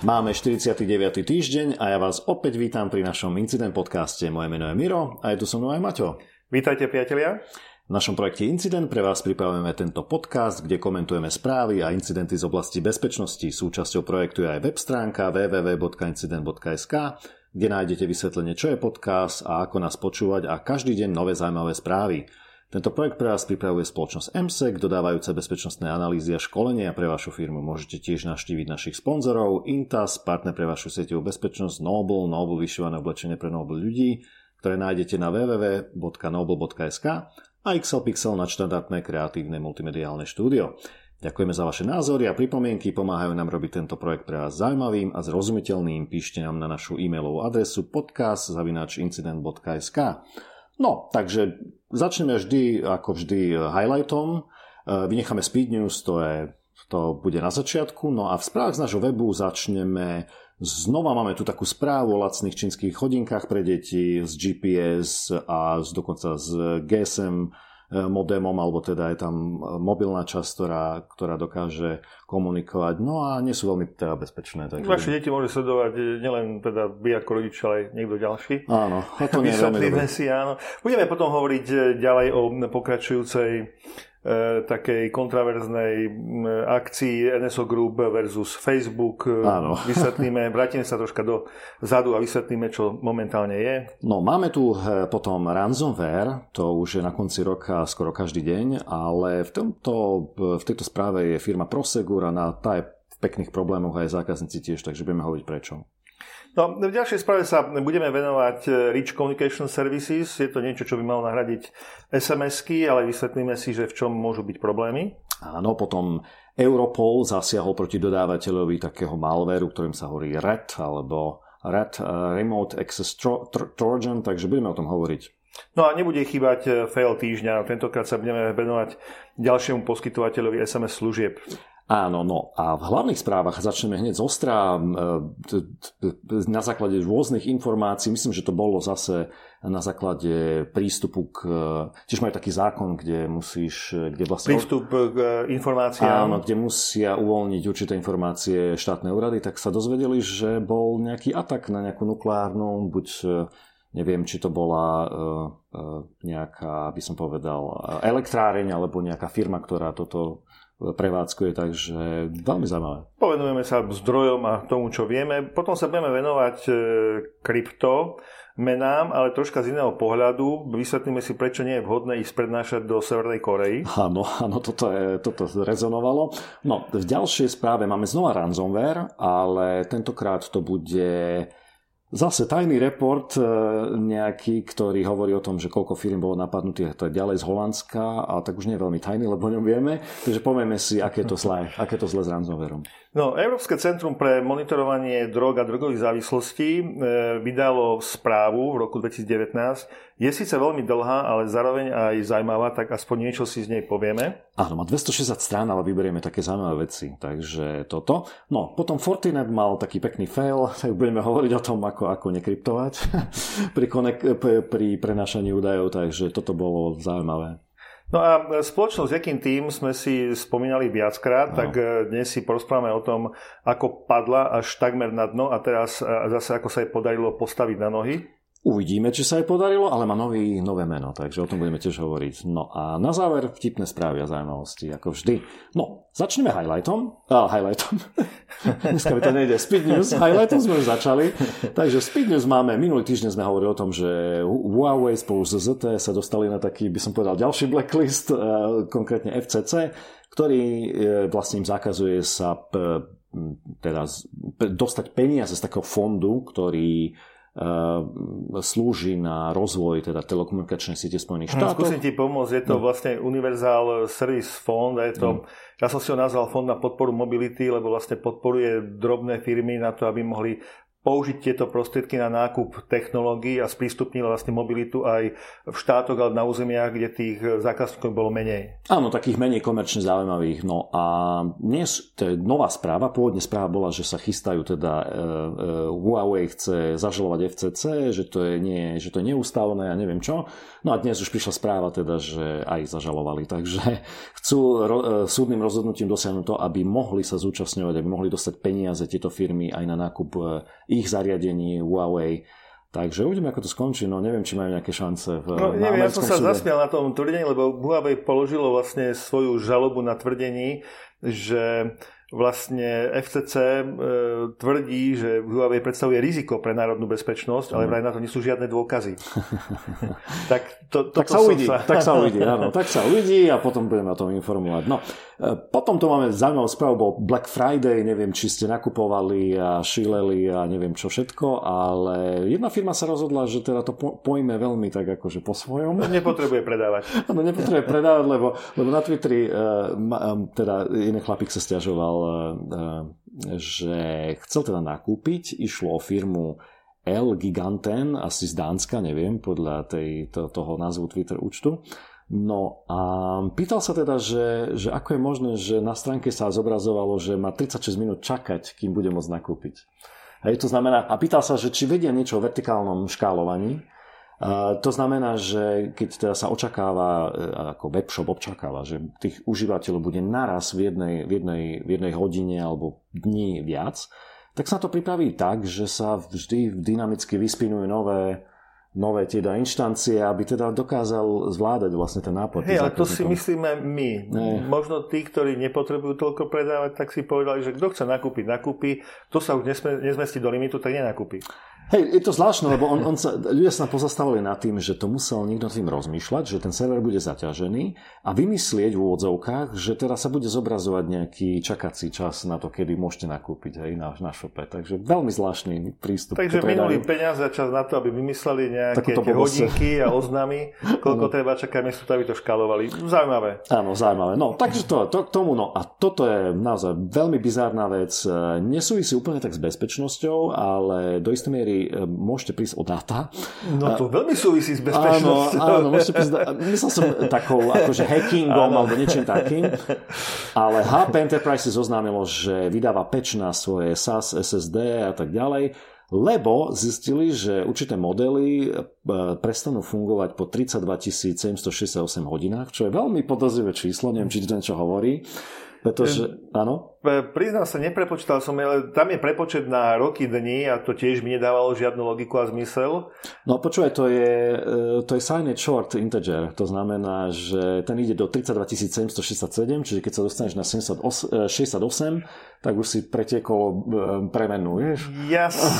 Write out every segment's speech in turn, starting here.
Máme 49. týždeň a ja vás opäť vítam pri našom Incident podcaste. Moje meno je Miro a je tu so mnou aj Maťo. Vítajte priatelia. V našom projekte Incident pre vás pripravujeme tento podcast, kde komentujeme správy a incidenty z oblasti bezpečnosti. Súčasťou projektu je aj web stránka www.incident.sk, kde nájdete vysvetlenie, čo je podcast a ako nás počúvať a každý deň nové zaujímavé správy. Tento projekt pre vás pripravuje spoločnosť MSEC, dodávajúca bezpečnostné analýzy a školenia pre vašu firmu. Môžete tiež navštíviť našich sponzorov Intas, partner pre vašu sieťovú bezpečnosť, Noble, Noble vyšívané oblečenie pre Noble ľudí, ktoré nájdete na www.noble.sk a XL Pixel na štandardné kreatívne multimediálne štúdio. Ďakujeme za vaše názory a pripomienky, pomáhajú nám robiť tento projekt pre vás zaujímavým a zrozumiteľným. Píšte nám na našu e-mailovú adresu podcast.incident.sk No, takže začneme vždy, ako vždy, highlightom. E, vynecháme Speed News, to, je, to bude na začiatku. No a v správach z nášho webu začneme Znova máme tu takú správu o lacných čínskych hodinkách pre deti z GPS a z, dokonca z GSM E, modemom, alebo teda je tam e, mobilná časť, ktorá, ktorá dokáže komunikovať. No a nie sú veľmi teda bezpečné. Takže... Vaše deti môže sledovať e, nielen teda vy ako rodič, ale aj niekto ďalší. Áno, a to nie je veľmi si, áno. Budeme potom hovoriť ďalej o pokračujúcej takej kontraverznej akcii NSO Group versus Facebook. E, Áno. Vysvetlíme, vrátime sa troška do zadu a vysvetlíme, čo momentálne je. No, máme tu e, potom ransomware, to už je na konci roka skoro každý deň, ale v, tomto, v tejto správe je firma Prosegur a na tá je v pekných problémoch aj zákazníci tiež, takže budeme hovoriť prečo. No, v ďalšej správe sa budeme venovať e, Rich Communication Services. Je to niečo, čo by malo nahradiť SMS-ky, ale vysvetlíme si, že v čom môžu byť problémy. Áno, potom Europol zasiahol proti dodávateľovi takého malvéru, ktorým sa hovorí RED, alebo RED uh, Remote Access Tro- Tro- Trojan, takže budeme o tom hovoriť. No a nebude chýbať e, fail týždňa. Tentokrát sa budeme venovať ďalšiemu poskytovateľovi SMS služieb. Áno, no a v hlavných správach začneme hneď z ostra na základe rôznych informácií. Myslím, že to bolo zase na základe prístupu k... Tiež majú taký zákon, kde musíš... Kde vlastne, Prístup k informáciám. Áno, kde musia uvoľniť určité informácie štátne úrady, tak sa dozvedeli, že bol nejaký atak na nejakú nukleárnu, buď neviem, či to bola nejaká, by som povedal, elektráreň alebo nejaká firma, ktorá toto prevádzkuje, takže veľmi zaujímavé. Povenujeme sa zdrojom a tomu, čo vieme. Potom sa budeme venovať e, krypto menám, ale troška z iného pohľadu. Vysvetlíme si, prečo nie je vhodné ísť prednášať do Severnej Korei. Áno, áno, toto, je, toto rezonovalo. No, v ďalšej správe máme znova ransomware, ale tentokrát to bude Zase tajný report e, nejaký, ktorý hovorí o tom, že koľko firm bolo napadnutých, to je ďalej z Holandska, a tak už nie je veľmi tajný, lebo o ňom vieme. Takže povieme si, aké to zlé, aké to zlé s ransomwareom. No, Európske centrum pre monitorovanie drog a drogových závislostí e, vydalo správu v roku 2019. Je síce veľmi dlhá, ale zároveň aj zaujímavá, tak aspoň niečo si z nej povieme. Áno, má 260 strán, ale vyberieme také zaujímavé veci. Takže toto. No, potom Fortinet mal taký pekný fail, tak budeme hovoriť o tom, ako, ako nekryptovať pri, konek- pri prenašaní údajov, takže toto bolo zaujímavé. No a spoločnosť Jakým tým sme si spomínali viackrát, no. tak e, dnes si porozprávame o tom, ako padla až takmer na dno a teraz e, zase ako sa jej podarilo postaviť na nohy. Uvidíme, či sa jej podarilo, ale má nový, nové meno, takže o tom budeme tiež hovoriť. No a na záver vtipné správy a zaujímavosti, ako vždy. No, začneme highlightom. Ah, highlightom. Dneska mi to nejde. Speed News. Highlightom sme už začali. Takže Speed News máme. Minulý týždeň sme hovorili o tom, že Huawei spolu s ZT sa dostali na taký, by som povedal, ďalší blacklist, eh, konkrétne FCC, ktorý eh, vlastne im zakazuje sa teda dostať peniaze z takého fondu, ktorý slúži na rozvoj teda telekomunikačnej siete Spojených štátov. Skúsim ti pomôcť, je to no. vlastne Universal Service Fund, je to, no. ja som si ho nazval Fond na podporu mobility, lebo vlastne podporuje drobné firmy na to, aby mohli použiť tieto prostriedky na nákup technológií a sprístupnil vlastne mobilitu aj v štátoch alebo na územiach, kde tých zákazníkov bolo menej. Áno, takých menej komerčne zaujímavých. No a dnes, to je nová správa, pôvodne správa bola, že sa chystajú teda e, e, Huawei chce zažalovať FCC, že to je, nie, že to je neústavné a neviem čo. No a dnes už prišla správa teda, že aj zažalovali, takže chcú ro, e, súdnym rozhodnutím dosiahnuť to, aby mohli sa zúčastňovať, aby mohli dostať peniaze tieto firmy aj na nákup e, ich zariadení Huawei. Takže uvidíme, ako to skončí. No neviem, či majú nejaké šance. V, no, neviem, ja som sa súde. zasmial na tom tvrdení, lebo Huawei položilo vlastne svoju žalobu na tvrdení, že vlastne FCC e, tvrdí, že Huawei predstavuje riziko pre národnú bezpečnosť, ale mhm. vraj na to nie sú žiadne dôkazy. tak to, to, tak, sa uvidí, sa... tak sa uvidí, áno. Tak sa uvidí a potom budeme o tom informovať. No, potom tu máme zaujímavú správu, bol Black Friday, neviem, či ste nakupovali a šíleli a neviem čo všetko, ale jedna firma sa rozhodla, že teda to pojme veľmi tak akože po svojom. Nepotrebuje predávať. Áno, nepotrebuje predávať, lebo, lebo na Twitteri uh, teda iný chlapík sa stiažoval Eh, že chcel teda nakúpiť, išlo o firmu L Giganten, asi z Dánska, neviem, podľa tej, to, toho názvu Twitter účtu. No a pýtal sa teda, že, že ako je možné, že na stránke sa zobrazovalo, že má 36 minút čakať, kým bude môcť nakúpiť. Hej, to znamená, a pýtal sa, že či vedia niečo o vertikálnom škálovaní, to znamená, že keď teda sa očakáva, e, ako webshop očakáva, že tých užívateľov bude naraz v jednej, v jednej, v jednej hodine alebo dni viac, tak sa to pripraví tak, že sa vždy dynamicky vyspinujú nové, nové teda inštancie, aby teda dokázal zvládať vlastne ten nápad. Hej, ale to si myslíme my. Ne. Možno tí, ktorí nepotrebujú toľko predávať, tak si povedali, že kto chce nakúpiť, nakúpi. Kto sa už nezmestí do limitu, tak nenakúpi. Hej, je to zvláštne, lebo on, on sa, ľudia sa pozastavili nad tým, že to musel niekto tým rozmýšľať, že ten server bude zaťažený a vymyslieť v úvodzovkách, že teraz sa bude zobrazovať nejaký čakací čas na to, kedy môžete nakúpiť hej, na, na šope. Takže veľmi zvláštny prístup. Takže minulý peniaze a čas na to, aby vymysleli nejaké hodinky a oznamy, koľko no. treba čakať miesto, aby to škalovali. Zaujímavé. Áno, zaujímavé. No, takže to, to, k tomu, no a toto je naozaj veľmi bizárna vec. Nesúvisí úplne tak s bezpečnosťou, ale do istej miery Môžete prísť o dáta. No to veľmi súvisí s bezpečnosťou. Áno, áno môžete prísť, myslel som takou akože hackingom áno. alebo niečím takým, ale HP Enterprise si zoznámilo, že vydáva patch na svoje SAS, SSD a tak ďalej, lebo zistili, že určité modely e, prestanú fungovať po 32 768 hodinách, čo je veľmi podozrivé číslo, neviem, či to niečo hovorí. Pretože, áno? Priznám sa, neprepočítal som, ale tam je prepočet na roky, dní a to tiež mi nedávalo žiadnu logiku a zmysel. No počúvaj, to je, e, to je signed short integer. To znamená, že ten ide do 32 767, čiže keď sa dostaneš na 68, 68, tak už si pretiekol premenu, vieš? Jasne.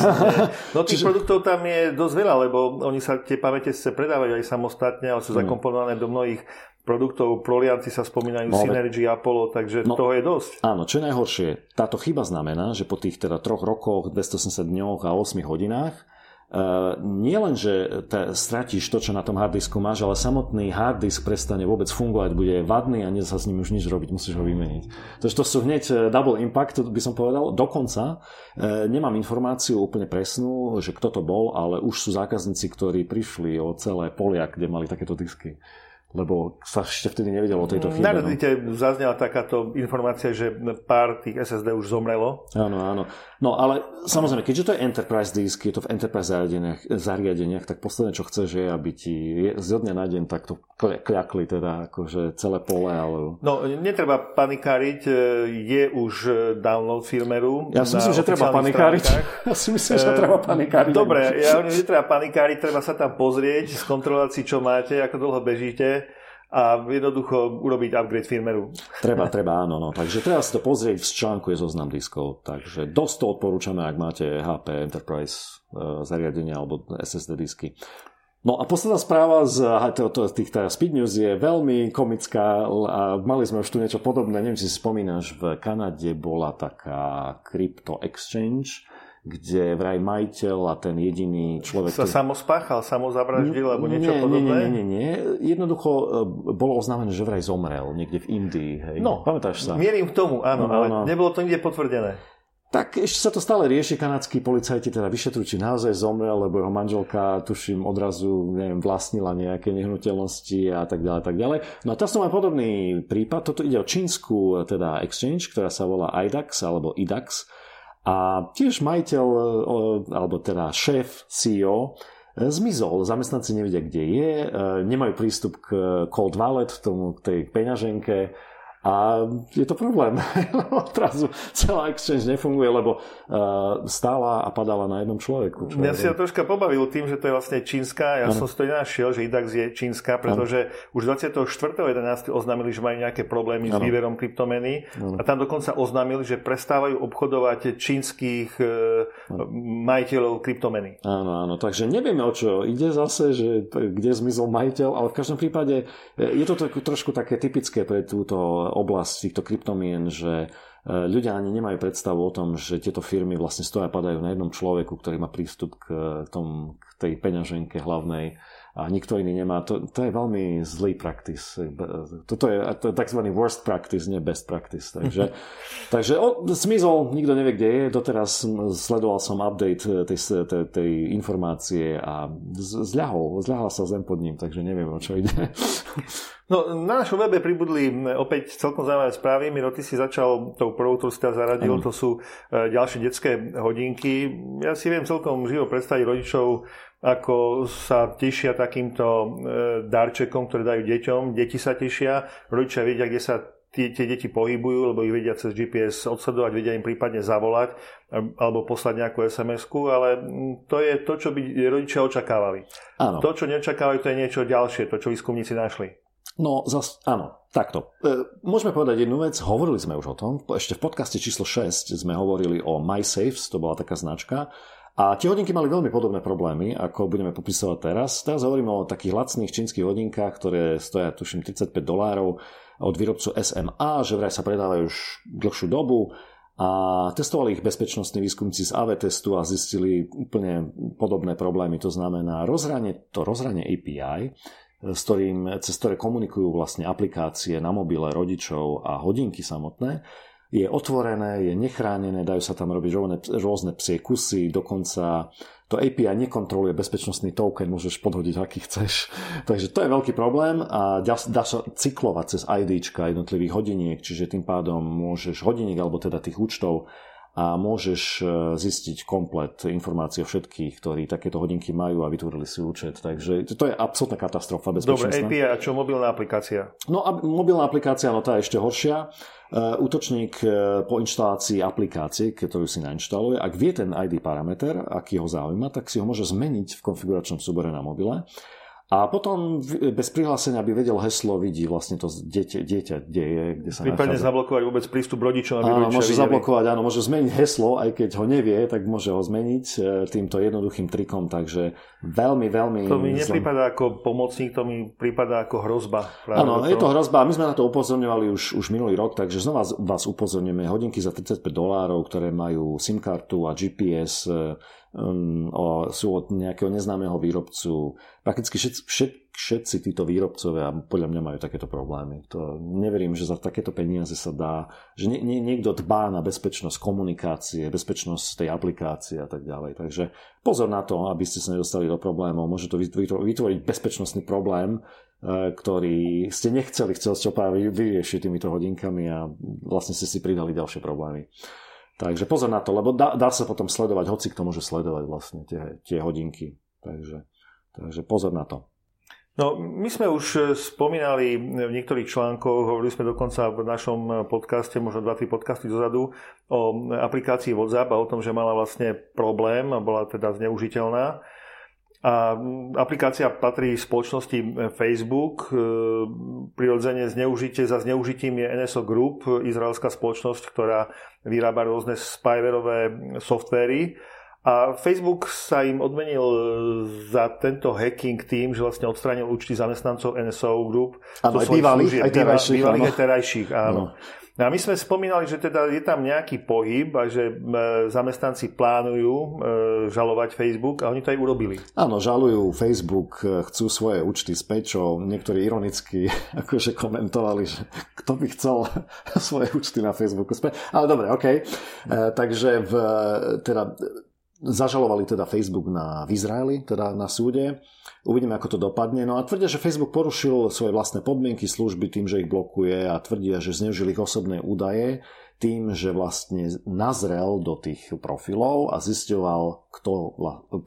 No tých čiže... produktov tam je dosť veľa, lebo oni sa tie pamäte sa predávajú aj samostatne, ale sú mm. zakomponované do mnohých produktov Prolianci sa spomínajú no, Synergy, Apollo, takže no, toho je dosť. Áno, čo je najhoršie, táto chyba znamená, že po tých teda troch rokoch, 280 dňoch a 8 hodinách Uh, nie len, že te, stratíš to, čo na tom harddisku máš, ale samotný harddisk prestane vôbec fungovať, bude vadný a nie sa s ním už nič robiť, musíš ho vymeniť. Takže to sú hneď e, double impact, by som povedal. Dokonca uh, nemám informáciu úplne presnú, že kto to bol, ale už sú zákazníci, ktorí prišli o celé polia, kde mali takéto disky lebo sa ešte vtedy nevedelo o tejto chybe. Na Reddite no. zaznela takáto informácia, že pár tých SSD už zomrelo. Áno, áno. No ale samozrejme, keďže to je enterprise disk, je to v enterprise zariadeniach, zariadeniach tak posledné, čo chceš, je, aby ti z dňa na deň takto kľakli teda akože celé pole. Ale... No, netreba panikáriť, e, je už e, download firmeru. Ja si myslím, že treba panikáriť. Ja si myslím, že treba panikáriť. Dobre, ja hovorím, že treba panikáriť, treba sa tam pozrieť, skontrolovať si, čo máte, ako dlho bežíte a jednoducho urobiť upgrade firmeru. Treba, treba, áno. No. Takže treba si to pozrieť, v článku je zoznam diskov. Takže dosť to odporúčame, ak máte HP Enterprise uh, zariadenia alebo SSD disky. No a posledná správa z tých teda Speed News je veľmi komická a mali sme už tu niečo podobné. Neviem, či si spomínaš, v Kanade bola taká crypto exchange, kde vraj majiteľ a ten jediný človek... Sa ktorý... samospáchal, samozavraždil alebo niečo nie, podobné? Nie, nie, nie, nie. Jednoducho e, bolo oznámené, že vraj zomrel niekde v Indii. Hej. No, pamätáš sa? Mierim k tomu, áno, no, ale no. nebolo to nikde potvrdené. Tak ešte sa to stále rieši. Kanadskí policajti teda vyšetrujú, či naozaj zomrel, lebo jeho manželka, tuším, odrazu neviem, vlastnila nejaké nehnuteľnosti a tak ďalej, tak ďalej. No a teraz to má podobný prípad. Toto ide o čínsku teda exchange, ktorá sa volá IDAX alebo IDAX. A tiež majiteľ, alebo teda šéf CEO zmizol. Zamestnanci nevedia, kde je, e, nemajú prístup k cold wallet, tomu, k tej peňaženke a je to problém. Odrazu celá exchange nefunguje, lebo uh, stála a padala na jednom človeku. Mňa si to troška pobavil tým, že to je vlastne čínska. Ja ano. som si to nenašiel, že IDAX je čínska, pretože ano. už 24.11. oznámili, že majú nejaké problémy ano. s výberom kryptomeny ano. a tam dokonca oznámili, že prestávajú obchodovať čínskych ano. majiteľov kryptomeny. Áno, áno. Takže nevieme, o čo ide zase, že kde zmizol majiteľ, ale v každom prípade je to trošku také typické pre túto oblasť týchto kryptomien, že e, ľudia ani nemajú predstavu o tom, že tieto firmy vlastne stoja padajú na jednom človeku, ktorý má prístup k, tom, k tej peňaženke hlavnej a nikto iný nemá. To, to je veľmi zlý practice. Toto je, to je tzv. worst practice, nie best practice. Takže, takže o, zmizol, nikto nevie, kde je. Doteraz sledoval som update tej, tej, tej informácie a zľahol, zľahol sa zem pod ním, takže neviem, o čo ide. No, na našom webe pribudli opäť celkom zaujímavé správy. Miro, ty si začal tou prvou, ktorú si zaradil, mm. to sú e, ďalšie detské hodinky. Ja si viem celkom živo predstaviť rodičov, ako sa tešia takýmto e, darčekom, ktoré dajú deťom. Deti sa tešia, rodičia vedia, kde sa tie, tie deti pohybujú, lebo ich vedia cez GPS odsledovať, vedia im prípadne zavolať alebo poslať nejakú SMS-ku, ale to je to, čo by rodičia očakávali. Áno. To, čo neočakávajú, to je niečo ďalšie, to, čo výskumníci našli. No, zas, áno, takto. E, môžeme povedať jednu vec, hovorili sme už o tom, ešte v podcaste číslo 6 sme hovorili o MySafes, to bola taká značka, a tie hodinky mali veľmi podobné problémy, ako budeme popisovať teraz. Teraz hovoríme o takých lacných čínskych hodinkách, ktoré stoja, tuším, 35 dolárov od výrobcu SMA, že vraj sa predávajú už dlhšiu dobu a testovali ich bezpečnostní výskumníci z AV testu a zistili úplne podobné problémy. To znamená rozhranie, to rozhranie API s ktorým, cez ktoré komunikujú vlastne aplikácie na mobile rodičov a hodinky samotné, je otvorené, je nechránené, dajú sa tam robiť rôzne, rôzne psie kusy, dokonca to API nekontroluje bezpečnostný token, môžeš podhodiť aký chceš. Takže to je veľký problém a dá, dá sa cyklovať cez ID jednotlivých hodiniek, čiže tým pádom môžeš hodiniek alebo teda tých účtov a môžeš e, zistiť komplet informácie všetkých, ktorí takéto hodinky majú a vytvorili si účet. Takže to je absolútna katastrofa bezpečnostná. Dobre, API a čo mobilná aplikácia? No a mobilná aplikácia, no tá je ešte horšia. Uh, útočník uh, po inštalácii aplikácie, ktorú si nainštaluje, ak vie ten ID parameter, aký ho zaujíma, tak si ho môže zmeniť v konfiguračnom súbore na mobile a potom bez prihlásenia by vedel heslo, vidí vlastne to dieťa, dieťa kde je, kde sa Prípadne nachádza. zablokovať vôbec prístup rodičom, aby áno, môže videli. zablokovať, áno, môže zmeniť heslo, aj keď ho nevie, tak môže ho zmeniť e, týmto jednoduchým trikom, takže veľmi, veľmi... To mi nepripadá ako pomocník, to mi prípada ako hrozba. Áno, je to hrozba, my sme na to upozorňovali už, už minulý rok, takže znova vás upozorňujeme hodinky za 35 dolárov, ktoré majú SIM kartu a GPS, um, o, sú od nejakého neznámeho výrobcu. Prakticky všetci, všet, všetci títo výrobcovia podľa mňa majú takéto problémy. To neverím, že za takéto peniaze sa dá, že nie, nie, niekto dbá na bezpečnosť komunikácie, bezpečnosť tej aplikácie a tak ďalej. Takže pozor na to, aby ste sa nedostali do problémov. Môže to vytvoriť bezpečnostný problém, e, ktorý ste nechceli, chceli ste práve vyriešiť týmito hodinkami a vlastne ste si pridali ďalšie problémy. Takže pozor na to, lebo dá, dá sa potom sledovať, hoci kto môže sledovať vlastne tie, tie hodinky. Takže, takže pozor na to. No, my sme už e, spomínali v niektorých článkoch, hovorili sme dokonca v našom podcaste, možno 2-3 podcasty dozadu, o aplikácii WhatsApp a o tom, že mala vlastne problém a bola teda zneužiteľná. A aplikácia patrí spoločnosti e, Facebook. E, prirodzene zneužitie za zneužitím je NSO Group, izraelská spoločnosť, ktorá vyrába rôzne spyverové softvery A Facebook sa im odmenil za tento hacking tým, že vlastne odstránil účty zamestnancov NSO Group. Áno, aj bývalých, aj terajších. Bývalých aj terajších, áno. No. A my sme spomínali, že teda je tam nejaký pohyb a že e, zamestnanci plánujú e, žalovať Facebook a oni to aj urobili. Áno, žalujú Facebook, e, chcú svoje účty späť, čo niektorí ironicky akože komentovali, že kto by chcel svoje účty na Facebooku späť. Ale dobre, OK. Takže v, teda Zažalovali teda Facebook na, v Izraeli, teda na súde. Uvidíme, ako to dopadne. No a tvrdia, že Facebook porušil svoje vlastné podmienky služby tým, že ich blokuje a tvrdia, že zneužili ich osobné údaje tým, že vlastne nazrel do tých profilov a zisťoval, kto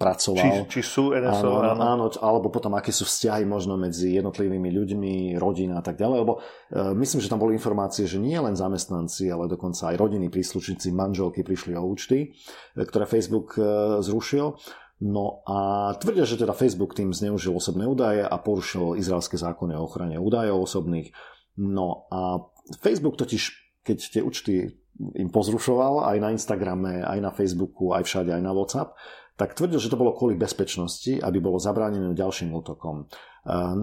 pracoval. Či, či sú NSO, áno, áno. áno, alebo potom aké sú vzťahy možno medzi jednotlivými ľuďmi, rodina a tak ďalej. Lebo e, myslím, že tam boli informácie, že nie len zamestnanci, ale dokonca aj rodiny, príslušníci, manželky prišli o účty, e, ktoré Facebook e, zrušil. No a tvrdia, že teda Facebook tým zneužil osobné údaje a porušil izraelské zákony o ochrane údajov osobných. No a Facebook totiž keď tie účty im pozrušoval aj na Instagrame, aj na Facebooku, aj všade, aj na WhatsApp, tak tvrdil, že to bolo kvôli bezpečnosti, aby bolo zabránené ďalším útokom.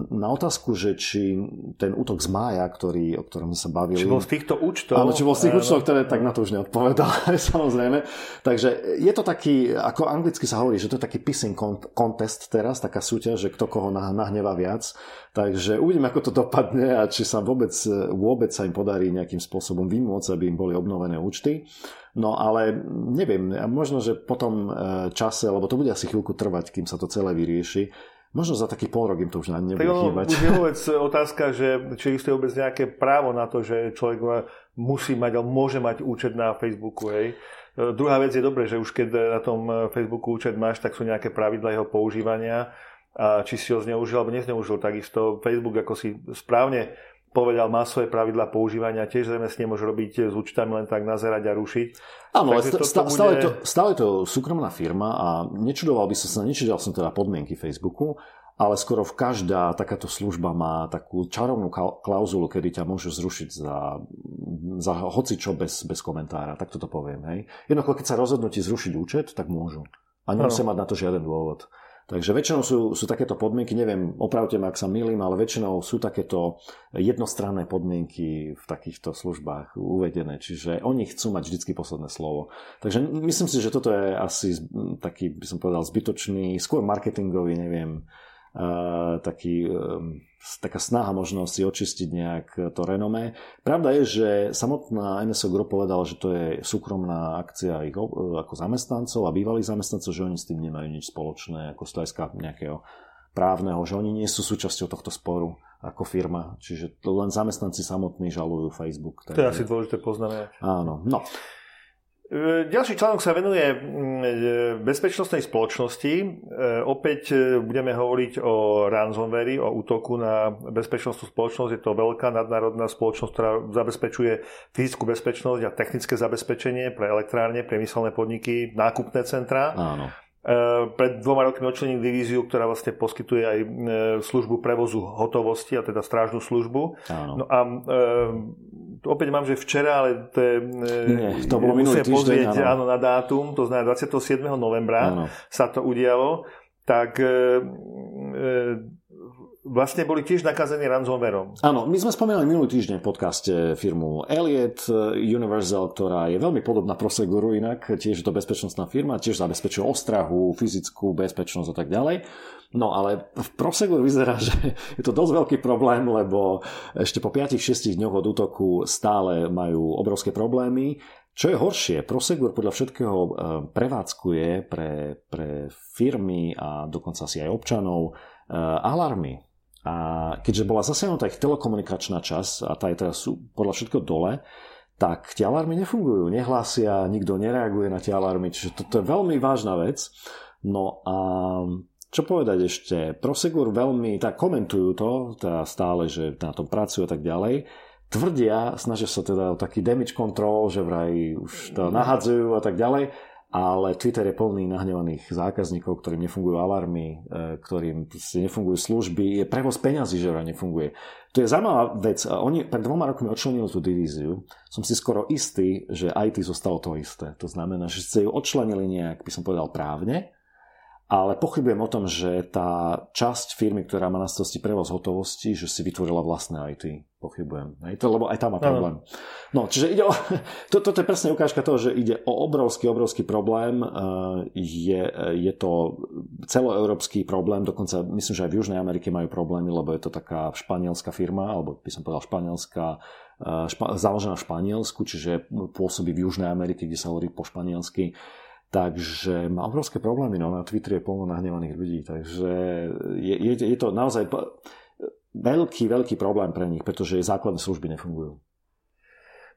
Na otázku, že či ten útok z mája, ktorý, o ktorom sa bavili... Či bol z týchto účtov? Áno, či bol z tých účtov, ktoré tak na to už neodpovedal, samozrejme. Takže je to taký, ako anglicky sa hovorí, že to je taký pissing contest teraz, taká súťaž, že kto koho nahneva viac. Takže uvidíme, ako to dopadne a či sa vôbec, vôbec sa im podarí nejakým spôsobom vymôcť, aby im boli obnovené účty. No ale neviem, možno, že po tom e, čase, lebo to bude asi chvíľku trvať, kým sa to celé vyrieši, Možno za taký pol rok im to už nebude tak chýbať. Už je vôbec otázka, že či existuje vôbec nejaké právo na to, že človek musí mať, alebo môže mať účet na Facebooku. Hej. E, druhá vec je dobré, že už keď na tom Facebooku účet máš, tak sú nejaké pravidla jeho používania a či si ho zneužil alebo nezneužil. Takisto Facebook, ako si správne povedal, má svoje pravidla používania, tiež zrejme si nemôže robiť s účtami len tak nazerať a rušiť. Áno, ale st- st- stále, to, stále to súkromná firma a nečudoval by som sa, nečudoval som teda podmienky Facebooku, ale skoro v každá takáto služba má takú čarovnú klauzulu, kedy ťa môžu zrušiť za, za hoci čo bez, bez komentára, tak toto poviem. Hej. Jednoducho, keď sa rozhodnú ti zrušiť účet, tak môžu. A nemusia mať na to žiaden dôvod. Takže väčšinou sú, sú takéto podmienky, neviem, opravte ma, ak sa milím, ale väčšinou sú takéto jednostranné podmienky v takýchto službách uvedené, čiže oni chcú mať vždy posledné slovo. Takže myslím si, že toto je asi taký, by som povedal, zbytočný, skôr marketingový, neviem, taký, taká snaha možno si očistiť nejak to renomé. Pravda je, že samotná NSO Group povedala, že to je súkromná akcia ich ako zamestnancov a bývalých zamestnancov, že oni s tým nemajú nič spoločné ako stajska nejakého právneho, že oni nie sú súčasťou tohto sporu ako firma. Čiže len zamestnanci samotní žalujú Facebook. To je asi dôležité poznamenať. Áno. No. E, ďalší článok sa venuje mm, e, bezpečnostnej spoločnosti. E, opäť budeme hovoriť o ransomware, o útoku na bezpečnostnú spoločnosť. Je to veľká nadnárodná spoločnosť, ktorá zabezpečuje fyzickú bezpečnosť a technické zabezpečenie pre elektrárne, priemyselné podniky, nákupné centra. Áno. Pred dvoma rokmi odčlenil divíziu, ktorá vlastne poskytuje aj službu prevozu hotovosti, a teda strážnu službu. Áno. No a opäť mám, že včera, ale to je... Nie, to bolo minulý týždeň, pozrieť, áno. áno. na dátum, to znamená 27. novembra áno. sa to udialo, tak e, e, vlastne boli tiež nakazení ransomwareom. Áno, my sme spomínali minulý týždeň v podcaste firmu Elliot Universal, ktorá je veľmi podobná Proseguru inak, tiež je to bezpečnostná firma, tiež zabezpečuje ostrahu, fyzickú bezpečnosť a tak ďalej. No ale v Prosegur vyzerá, že je to dosť veľký problém, lebo ešte po 5-6 dňoch od útoku stále majú obrovské problémy. Čo je horšie, Prosegur podľa všetkého eh, prevádzkuje pre, pre firmy a dokonca si aj občanov eh, alarmy a keďže bola zasiahnutá ich telekomunikačná časť a tá je teraz podľa všetko dole, tak tie alarmy nefungujú, nehlásia, nikto nereaguje na tie alarmy, čiže toto je veľmi vážna vec. No a čo povedať ešte? Prosegur veľmi, tak komentujú to, teda stále, že na tom pracujú a tak ďalej. Tvrdia, snažia sa teda o taký damage control, že vraj už to nahadzujú a tak ďalej ale Twitter je plný nahnevaných zákazníkov, ktorým nefungujú alarmy, e, ktorým nefungujú služby, je prevoz peňazí, že vraj nefunguje. To je zaujímavá vec. Oni pred dvoma rokmi odčlenili tú divíziu. Som si skoro istý, že IT zostalo to isté. To znamená, že ste ju odčlenili nejak, by som povedal, právne, ale pochybujem o tom, že tá časť firmy, ktorá má na starosti prevoz hotovosti, že si vytvorila vlastné IT. Pochybujem. Hej, to, lebo aj tam má problém. No, čiže ide o, to, toto je presne ukážka toho, že ide o obrovský, obrovský problém. Je, je to celoeurópsky problém, dokonca myslím, že aj v Južnej Amerike majú problémy, lebo je to taká španielská firma, alebo by som povedal španielská, špa, založená v Španielsku, čiže pôsobí v Južnej Amerike, kde sa hovorí po španielsky Takže má obrovské problémy, no na Twitteri je plno nahnevaných ľudí, takže je, je, je to naozaj veľký, veľký problém pre nich, pretože základné služby nefungujú.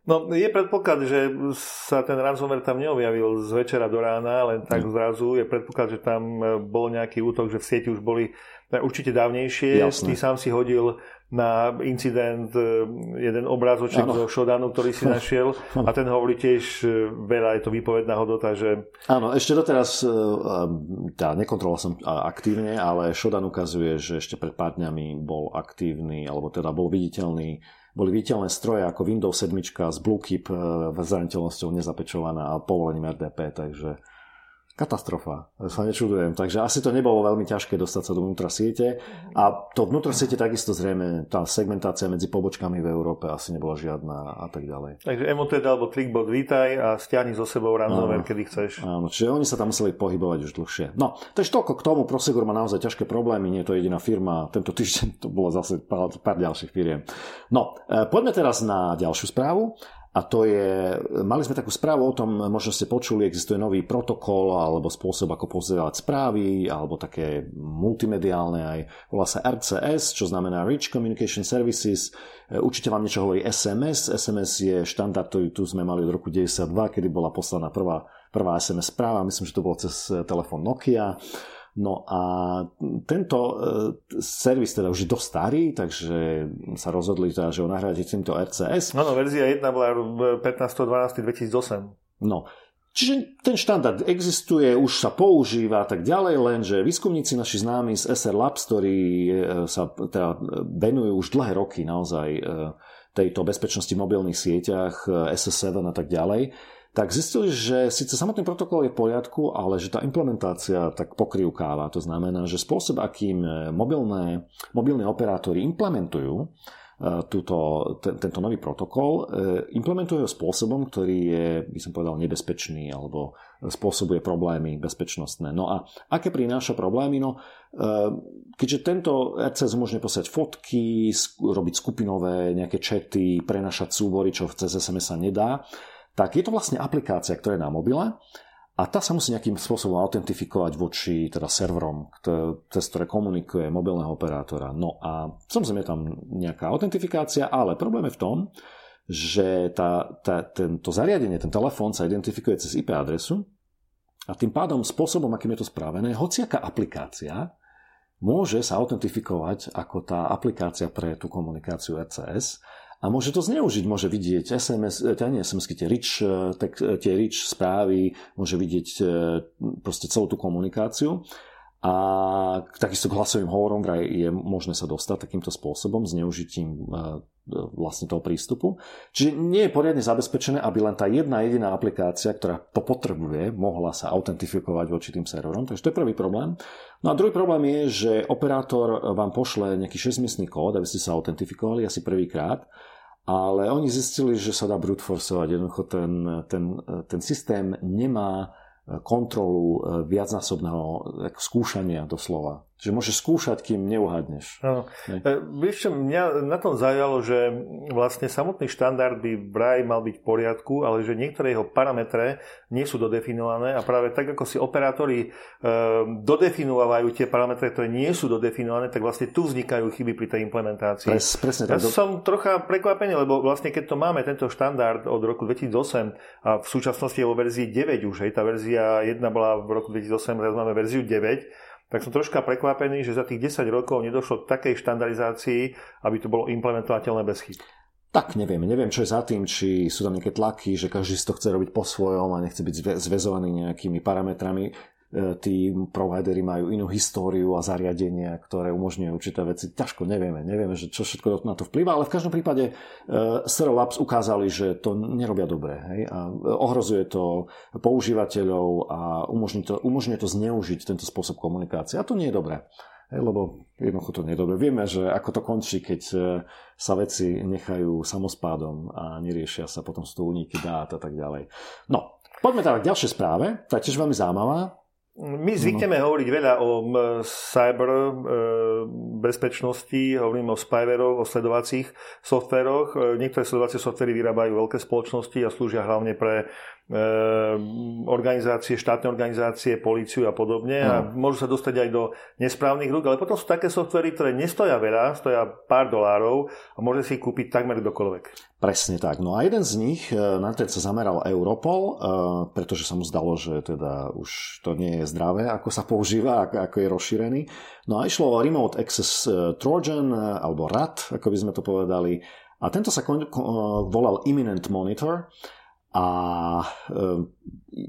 No, je predpoklad, že sa ten ransomware tam neobjavil z večera do rána, len tak zrazu. Je predpoklad, že tam bol nejaký útok, že v sieti už boli určite dávnejšie. Jasne. Ty sám si hodil na incident e, jeden obrázoček zo Šodanu, ktorý si našiel. A ten hovorí tiež e, veľa, je to výpovedná hodnota, že... Áno, ešte doteraz e, tá, nekontroloval som aktívne, ale Šodan ukazuje, že ešte pred pár dňami bol aktívny, alebo teda bol viditeľný boli viditeľné stroje ako Windows 7 s BlueKeep zraniteľnosťou nezapečovaná a povolením RDP, takže katastrofa. Sa nečudujem. Takže asi to nebolo veľmi ťažké dostať sa do vnútra siete. A to vnútra siete takisto zrejme, tá segmentácia medzi pobočkami v Európe asi nebola žiadna a tak ďalej. Takže Emoted alebo Trickbot vítaj a stiahni so sebou ransomware, kedy chceš. Áno, čiže oni sa tam museli pohybovať už dlhšie. No, takže toľko k tomu. Prosegur má naozaj ťažké problémy, nie je to jediná firma. Tento týždeň to bolo zase pár, pár ďalších firiem. No, e, poďme teraz na ďalšiu správu. A to je, mali sme takú správu o tom, možno ste počuli, existuje nový protokol alebo spôsob, ako pozerať správy, alebo také multimediálne aj, volá sa RCS, čo znamená Rich Communication Services. E, určite vám niečo hovorí SMS. SMS je štandard, ktorý tu sme mali od roku 92, kedy bola poslaná prvá, prvá SMS správa, myslím, že to bolo cez telefón Nokia. No a tento e, servis teda už je dosť starý, takže sa rozhodli teda, že ho nahradí týmto RCS. Áno, verzia 1 bola 15.12.2008. No, Čiže ten štandard existuje, už sa používa a tak ďalej, lenže výskumníci naši známi z SR Labs, ktorí e, sa teda venujú už dlhé roky naozaj e, tejto bezpečnosti v mobilných sieťach, SS7 a tak ďalej, tak zistili, že síce samotný protokol je v poriadku, ale že tá implementácia tak pokrývkáva. To znamená, že spôsob, akým e, mobilné, mobilné operátori implementujú e, túto, ten, tento nový protokol, e, implementujú ho spôsobom, ktorý je, by som povedal, nebezpečný alebo spôsobuje problémy bezpečnostné. No a aké prináša problémy? No, keďže tento RCS umožňuje poslať fotky, robiť skupinové nejaké čety, prenašať súbory, čo cez SMS sa nedá, tak je to vlastne aplikácia, ktorá je na mobile a tá sa musí nejakým spôsobom autentifikovať voči teda serverom, cez ktoré komunikuje mobilného operátora. No a samozrejme je tam nejaká autentifikácia, ale problém je v tom, že tá, tá, tento zariadenie, ten telefón sa identifikuje cez IP adresu a tým pádom spôsobom, akým je to spravené, hociaká aplikácia môže sa autentifikovať ako tá aplikácia pre tú komunikáciu RCS a môže to zneužiť, môže vidieť SMS, teda nie SMS, tie rich, e, tak, e, tie rich správy, môže vidieť proste celú tú komunikáciu. A takisto k hlasovým hovorom vraj je možné sa dostať takýmto spôsobom, zneužitím vlastne toho prístupu. Čiže nie je poriadne zabezpečené, aby len tá jedna jediná aplikácia, ktorá to potrebuje, mohla sa autentifikovať voči tým serverom. Takže to je prvý problém. No a druhý problém je, že operátor vám pošle nejaký 6-miestný kód, aby ste sa autentifikovali asi prvýkrát ale oni zistili, že sa dá brute forceovať. Jednoducho ten, ten, ten systém nemá kontrolu viacnásobného skúšania doslova. Že môžeš skúšať, kým neuhadneš. No. Vieš čo, mňa na tom zaujalo, že vlastne samotný štandard by vraj mal byť v poriadku, ale že niektoré jeho parametre nie sú dodefinované a práve tak, ako si operátori e, dodefinovajú tie parametre, ktoré nie sú dodefinované, tak vlastne tu vznikajú chyby pri tej implementácii. Pres, presne ja tak. som trocha prekvapený, lebo vlastne keď to máme, tento štandard od roku 2008 a v súčasnosti je vo verzii 9 už, hej, tá verzia 1 bola v roku 2008, teraz máme verziu 9, tak som troška prekvapený, že za tých 10 rokov nedošlo k takej štandardizácii, aby to bolo implementovateľné bez chyb. tak neviem, neviem, čo je za tým, či sú tam nejaké tlaky, že každý si to chce robiť po svojom a nechce byť zväzovaný nejakými parametrami. E, tí providery majú inú históriu a zariadenia, ktoré umožňujú určité veci. Ťažko nevieme, nevieme, že čo všetko na to vplyvá, ale v každom prípade uh, Zero Labs ukázali, že to nerobia dobre. Hej? A ohrozuje to používateľov a umožňuje to, umožňuje to zneužiť tento spôsob komunikácie. A to nie je dobré. Hej, lebo jednoducho to nie je dobré. Vieme, že ako to končí, keď e, sa veci nechajú samospádom a neriešia sa, potom sú to úniky dát a tak ďalej. No, poďme teda k ďalšej správe, tá tiež veľmi zaujímavá. My zvykneme no. hovoriť veľa o cyber e, bezpečnosti, hovoríme o spyveroch, o sledovacích softveroch. E, niektoré sledovacie softvery vyrábajú veľké spoločnosti a slúžia hlavne pre organizácie, štátne organizácie, políciu a podobne a môžu sa dostať aj do nesprávnych rúk, ale potom sú také softvery, ktoré nestoja veľa, stoja pár dolárov a môže si kúpiť takmer kdokoľvek. Presne tak. No a jeden z nich, e, na ten sa zameral Europol, e, pretože sa mu zdalo, že teda už to nie je zdravé, ako sa používa, ako je rozšírený. No a išlo o Remote Access e, Trojan, alebo RAT, ako by sme to povedali. A tento sa volal Imminent Monitor a e,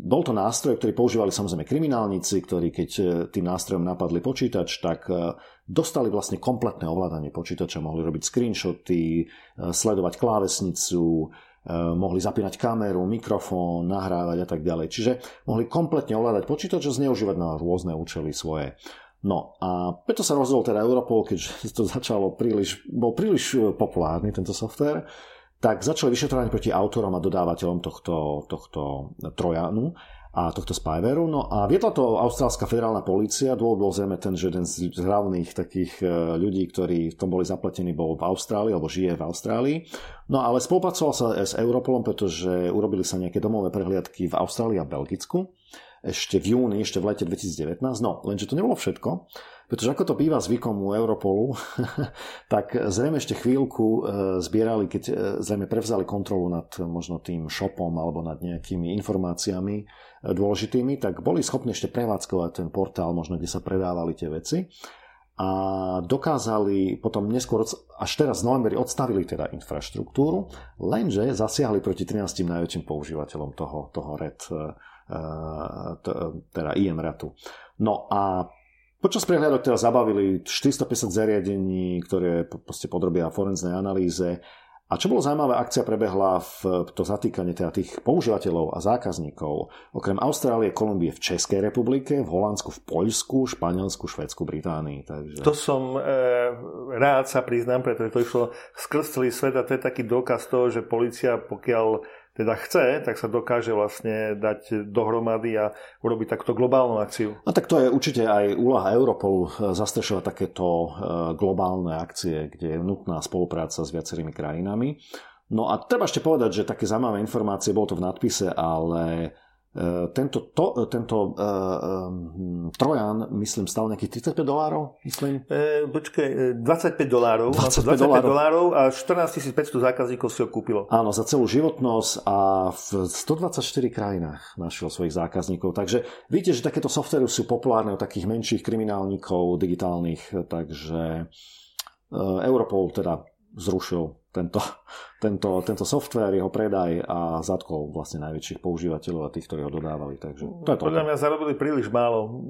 bol to nástroj, ktorý používali samozrejme kriminálnici, ktorí keď e, tým nástrojom napadli počítač, tak e, dostali vlastne kompletné ovládanie počítača, mohli robiť screenshoty, sledovať klávesnicu, mohli zapínať kameru, mikrofón, nahrávať a tak ďalej. Čiže mohli kompletne ovládať počítač a zneužívať na rôzne účely svoje. No a preto sa rozhodol teda Europol, keďže to začalo príliš, bol príliš populárny tento software, tak začali vyšetrovanie proti autorom a dodávateľom tohto, tohto Trojanu a tohto spyveru. No a viedla to austrálska federálna polícia. Dôvod bol zrejme ten, že jeden z hlavných takých e, ľudí, ktorí v tom boli zapletení, bol v Austrálii, alebo žije v Austrálii. No ale spolupracoval sa s Europolom, pretože urobili sa nejaké domové prehliadky v Austrálii a Belgicku ešte v júni, ešte v lete 2019. No, lenže to nebolo všetko. Pretože ako to býva zvykom u Europolu, tak zrejme ešte chvíľku e, zbierali, keď e, zrejme prevzali kontrolu nad možno tým shopom alebo nad nejakými informáciami e, dôležitými, tak boli schopní ešte prevádzkovať ten portál, možno kde sa predávali tie veci a dokázali potom neskôr, až teraz v novembri odstavili teda infraštruktúru, lenže zasiahli proti 13 najväčším používateľom toho, toho RED, teda IMRATu. No a Počas prehľadok teda zabavili 450 zariadení, ktoré proste podrobia forenznej analýze. A čo bolo zaujímavé, akcia prebehla v to zatýkanie teda tých používateľov a zákazníkov. Okrem Austrálie, Kolumbie v Českej republike, v Holandsku, v Poľsku, Španielsku, Švedsku, Británii. Takže... To som e, rád sa priznám, pretože to išlo skrz celý svet a to je taký dôkaz toho, že policia, pokiaľ teda chce, tak sa dokáže vlastne dať dohromady a urobiť takto globálnu akciu. No tak to je určite aj úloha Europolu eh, zastrešovať takéto eh, globálne akcie, kde je nutná spolupráca s viacerými krajinami. No a treba ešte povedať, že také zaujímavé informácie, bolo to v nadpise, ale tento, to, tento uh, um, Trojan, myslím, stal nejakých 35 dolárov, myslím? E, počkej, 25 dolárov. 25, 25 dolárov. dolárov a 14 500 zákazníkov si ho kúpilo. Áno, za celú životnosť a v 124 krajinách našiel svojich zákazníkov. Takže vidíte, že takéto softvery sú populárne u takých menších kriminálnikov digitálnych, takže Europol teda zrušil tento, tento, tento software, jeho predaj a zatkol vlastne najväčších používateľov a tých, ktorí ho dodávali. Takže to je to. Podľa mňa zarobili príliš málo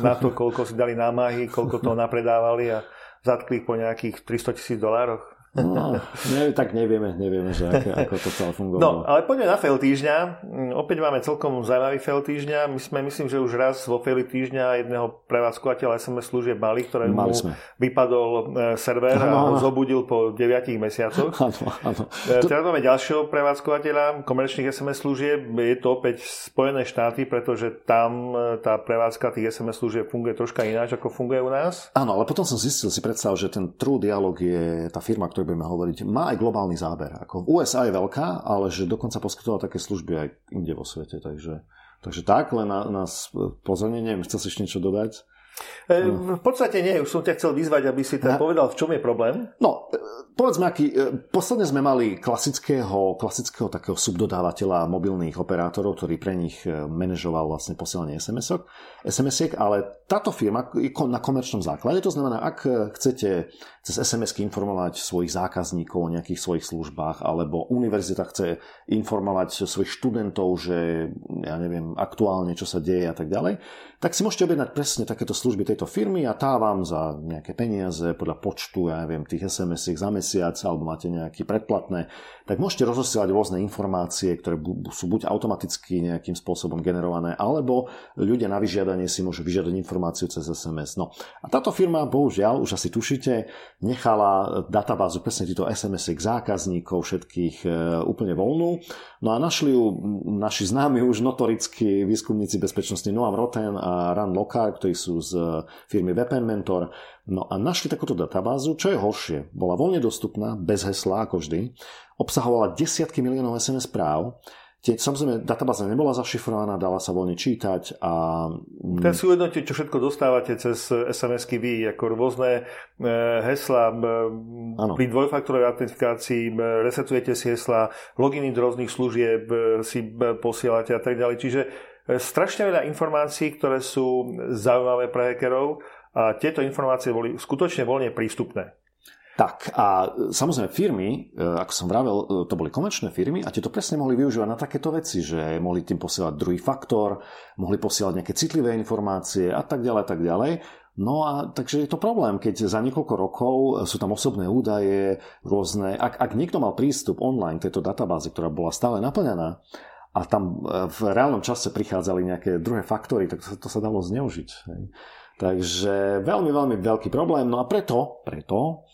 na to, koľko si dali námahy, koľko toho napredávali a zatkli po nejakých 300 tisíc dolároch. No, ne, tak nevieme, nevieme, že ako, ako to celé fungovalo. No, ale poďme na fail týždňa. Opäť máme celkom zaujímavý fail týždňa. My sme, myslím, že už raz vo faili týždňa jedného prevádzkovateľa SMS služieb mali, ktoré mu sme. vypadol e, server a ho zobudil po 9 mesiacoch. Ano, ano. E, teraz máme ďalšieho prevádzkovateľa komerčných SMS služieb. Je to opäť Spojené štáty, pretože tam e, tá prevádzka tých SMS služieb funguje troška ináč, ako funguje u nás. Áno, ale potom som zistil, si predstav, že ten True Dialog je tá firma, ktorá budeme hovoriť, má aj globálny záber. Ako USA je veľká, ale že dokonca poskytovala také služby aj inde vo svete. Takže, takže tak, len na, na pozornenie, neviem, chcel si ešte niečo dodať? V podstate nie, už som ťa chcel vyzvať, aby si teda povedal, v čom je problém. No, povedzme, aký, posledne sme mali klasického, klasického takého subdodávateľa mobilných operátorov, ktorý pre nich manažoval vlastne posielanie SMS-ok, SMS-iek, ale táto firma je na komerčnom základe, to znamená, ak chcete cez SMS-ky informovať svojich zákazníkov o nejakých svojich službách, alebo univerzita chce informovať svojich študentov, že ja neviem, aktuálne, čo sa deje a tak ďalej, tak si môžete objednať presne takéto služby tejto firmy a tá vám za nejaké peniaze podľa počtu, ja neviem, tých sms za mesiac alebo máte nejaký predplatné, tak môžete rozosielať rôzne informácie, ktoré sú buď automaticky nejakým spôsobom generované, alebo ľudia na vyžiadanie si môžu vyžiadať informáciu cez SMS. No a táto firma, bohužiaľ, už asi tušíte, nechala databázu presne týchto sms zákazníkov všetkých e, úplne voľnú. No a našli ju naši známi už notorickí výskumníci bezpečnosti Noam Roten a Ran Lokar, ktorí sú z firmy VPN Mentor. No a našli takúto databázu, čo je horšie. Bola voľne dostupná, bez hesla, ako vždy. Obsahovala desiatky miliónov SMS správ. Tie, samozrejme, databáza nebola zašifrovaná, dala sa voľne čítať a... Teraz si uvedomte, čo všetko dostávate cez SMS-ky vy, ako rôzne e, hesla, ano. pri dvojfaktorovej autentifikácii resetujete si hesla, loginy do rôznych služieb si posielate a tak ďalej. Čiže strašne veľa informácií, ktoré sú zaujímavé pre hackerov a tieto informácie boli skutočne voľne prístupné. Tak a samozrejme firmy, e, ako som vravel, e, to boli komerčné firmy a tieto presne mohli využívať na takéto veci, že mohli tým posielať druhý faktor, mohli posielať nejaké citlivé informácie a tak ďalej, tak ďalej. No a takže je to problém, keď za niekoľko rokov sú tam osobné údaje, rôzne... Ak, ak niekto mal prístup online k tejto databáze, ktorá bola stále naplňaná, a tam e, v reálnom čase prichádzali nejaké druhé faktory, tak to, to sa dalo zneužiť. Takže veľmi, veľmi veľký problém. No a preto, preto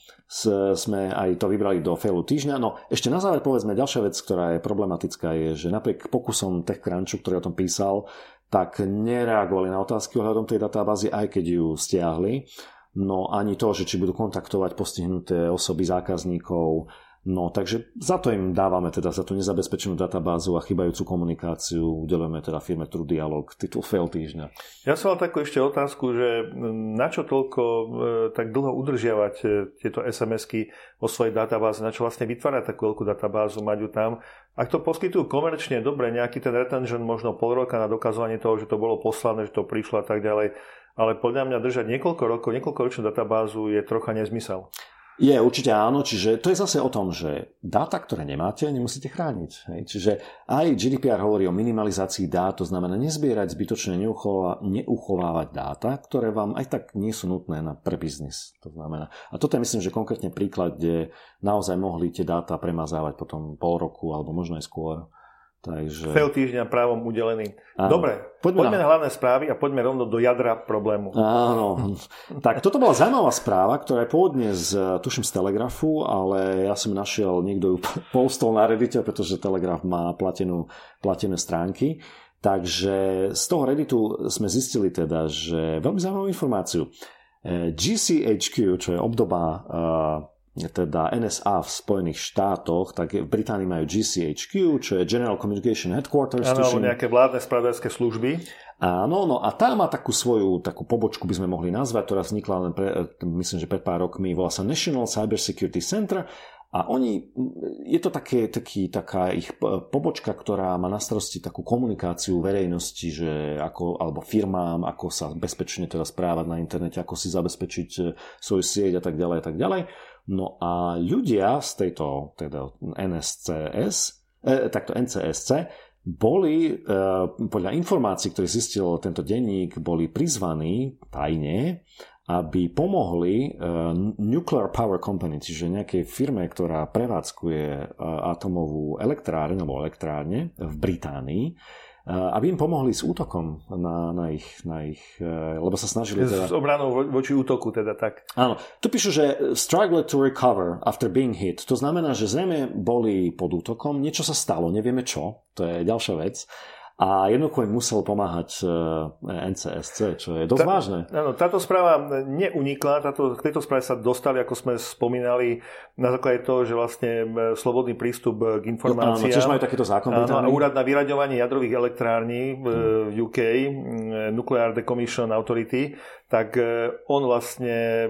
sme aj to vybrali do failu týždňa. No ešte na záver povedzme ďalšia vec, ktorá je problematická, je, že napriek pokusom TechCrunchu, ktorý o tom písal, tak nereagovali na otázky ohľadom tej databázy, aj keď ju stiahli. No ani to, že či budú kontaktovať postihnuté osoby zákazníkov, No, takže za to im dávame teda za tú nezabezpečenú databázu a chybajúcu komunikáciu udelujeme teda firme True Dialog, titul fail týždňa. Ja som mal takú ešte otázku, že na čo toľko e, tak dlho udržiavať e, tieto SMS-ky o svojej databáze, na čo vlastne vytvárať takú veľkú databázu, mať ju tam. Ak to poskytujú komerčne, dobre, nejaký ten retention možno pol roka na dokazovanie toho, že to bolo poslané, že to prišlo a tak ďalej, ale podľa mňa držať niekoľko rokov, niekoľko ročnú databázu je trocha nezmysel. Je, určite áno, čiže to je zase o tom, že dáta, ktoré nemáte, nemusíte chrániť. Hej. Čiže aj GDPR hovorí o minimalizácii dát, to znamená nezbierať zbytočne, neuchovávať dáta, ktoré vám aj tak nie sú nutné na, pre biznis. To znamená. A toto je myslím, že konkrétne príklad, kde naozaj mohli tie dáta premazávať potom pol roku alebo možno aj skôr. Takže... Fail týždňa právom udelený. Áno. Dobre, poďme, poďme na... na hlavné správy a poďme rovno do jadra problému. Áno. tak toto bola zaujímavá správa, ktorá je pôvodne z, tuším, z Telegrafu, ale ja som našiel, niekto ju postol na Reddite, pretože Telegraf má platenú, platené stránky. Takže z toho Redditu sme zistili teda, že veľmi zaujímavú informáciu. Eh, GCHQ, čo je obdoba uh, teda NSA v Spojených štátoch, tak v Británii majú GCHQ, čo je General Communication Headquarters. Áno, nejaké vládne spravodajské služby. Áno, no a tá má takú svoju takú pobočku, by sme mohli nazvať, ktorá vznikla len pre, myslím, že pred pár rokmi, volá sa National Cyber Security Center a oni, je to také, taký, taká ich pobočka, ktorá má na starosti takú komunikáciu verejnosti, že ako, alebo firmám, ako sa bezpečne teda správať na internete, ako si zabezpečiť e, svoju sieť a tak ďalej a tak ďalej. No a ľudia z tejto teda NSCS, eh, takto NCSC, boli, eh, podľa informácií, ktoré zistil tento denník, boli prizvaní tajne, aby pomohli eh, Nuclear Power Company, čiže nejakej firme, ktorá prevádzkuje eh, atomovú elektrárne alebo elektrárne v Británii, aby im pomohli s útokom na, na, ich, na ich, e, lebo sa snažili... Teda... S obranou voči útoku teda tak. Áno. Tu píšu, že struggle to recover after being hit. To znamená, že zrejme boli pod útokom, niečo sa stalo, nevieme čo, to je ďalšia vec. A jednoducho im musel pomáhať eh, NCSC, čo je dosť Tá, vážne. Áno, táto správa neunikla, táto, k tejto správe sa dostali, ako sme spomínali, na základe toho, že vlastne eh, slobodný prístup k informáciám. Áno, tiež majú takýto zákon. Áno, úrad na vyraďovanie jadrových elektrární v, hmm. v UK, Nuclear Decommission Authority, tak on vlastne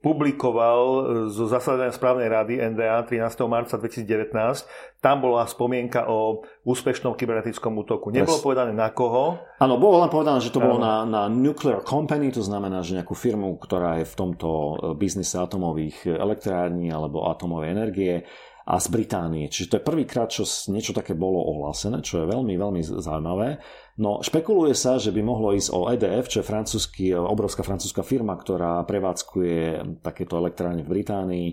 publikoval zo zasadania správnej rady NDA 13. marca 2019. Tam bola spomienka o úspešnom kybernetickom útoku. Nebolo yes. povedané na koho. Áno, bolo len povedané, že to bolo na, na Nuclear Company, to znamená, že nejakú firmu, ktorá je v tomto e, biznise atomových elektrární alebo atomovej energie a z Británie. Čiže to je prvýkrát, čo niečo také bolo ohlásené, čo je veľmi, veľmi zaujímavé. No, špekuluje sa, že by mohlo ísť o EDF, čo je francúzsky, obrovská francúzska firma, ktorá prevádzkuje takéto elektrárne v Británii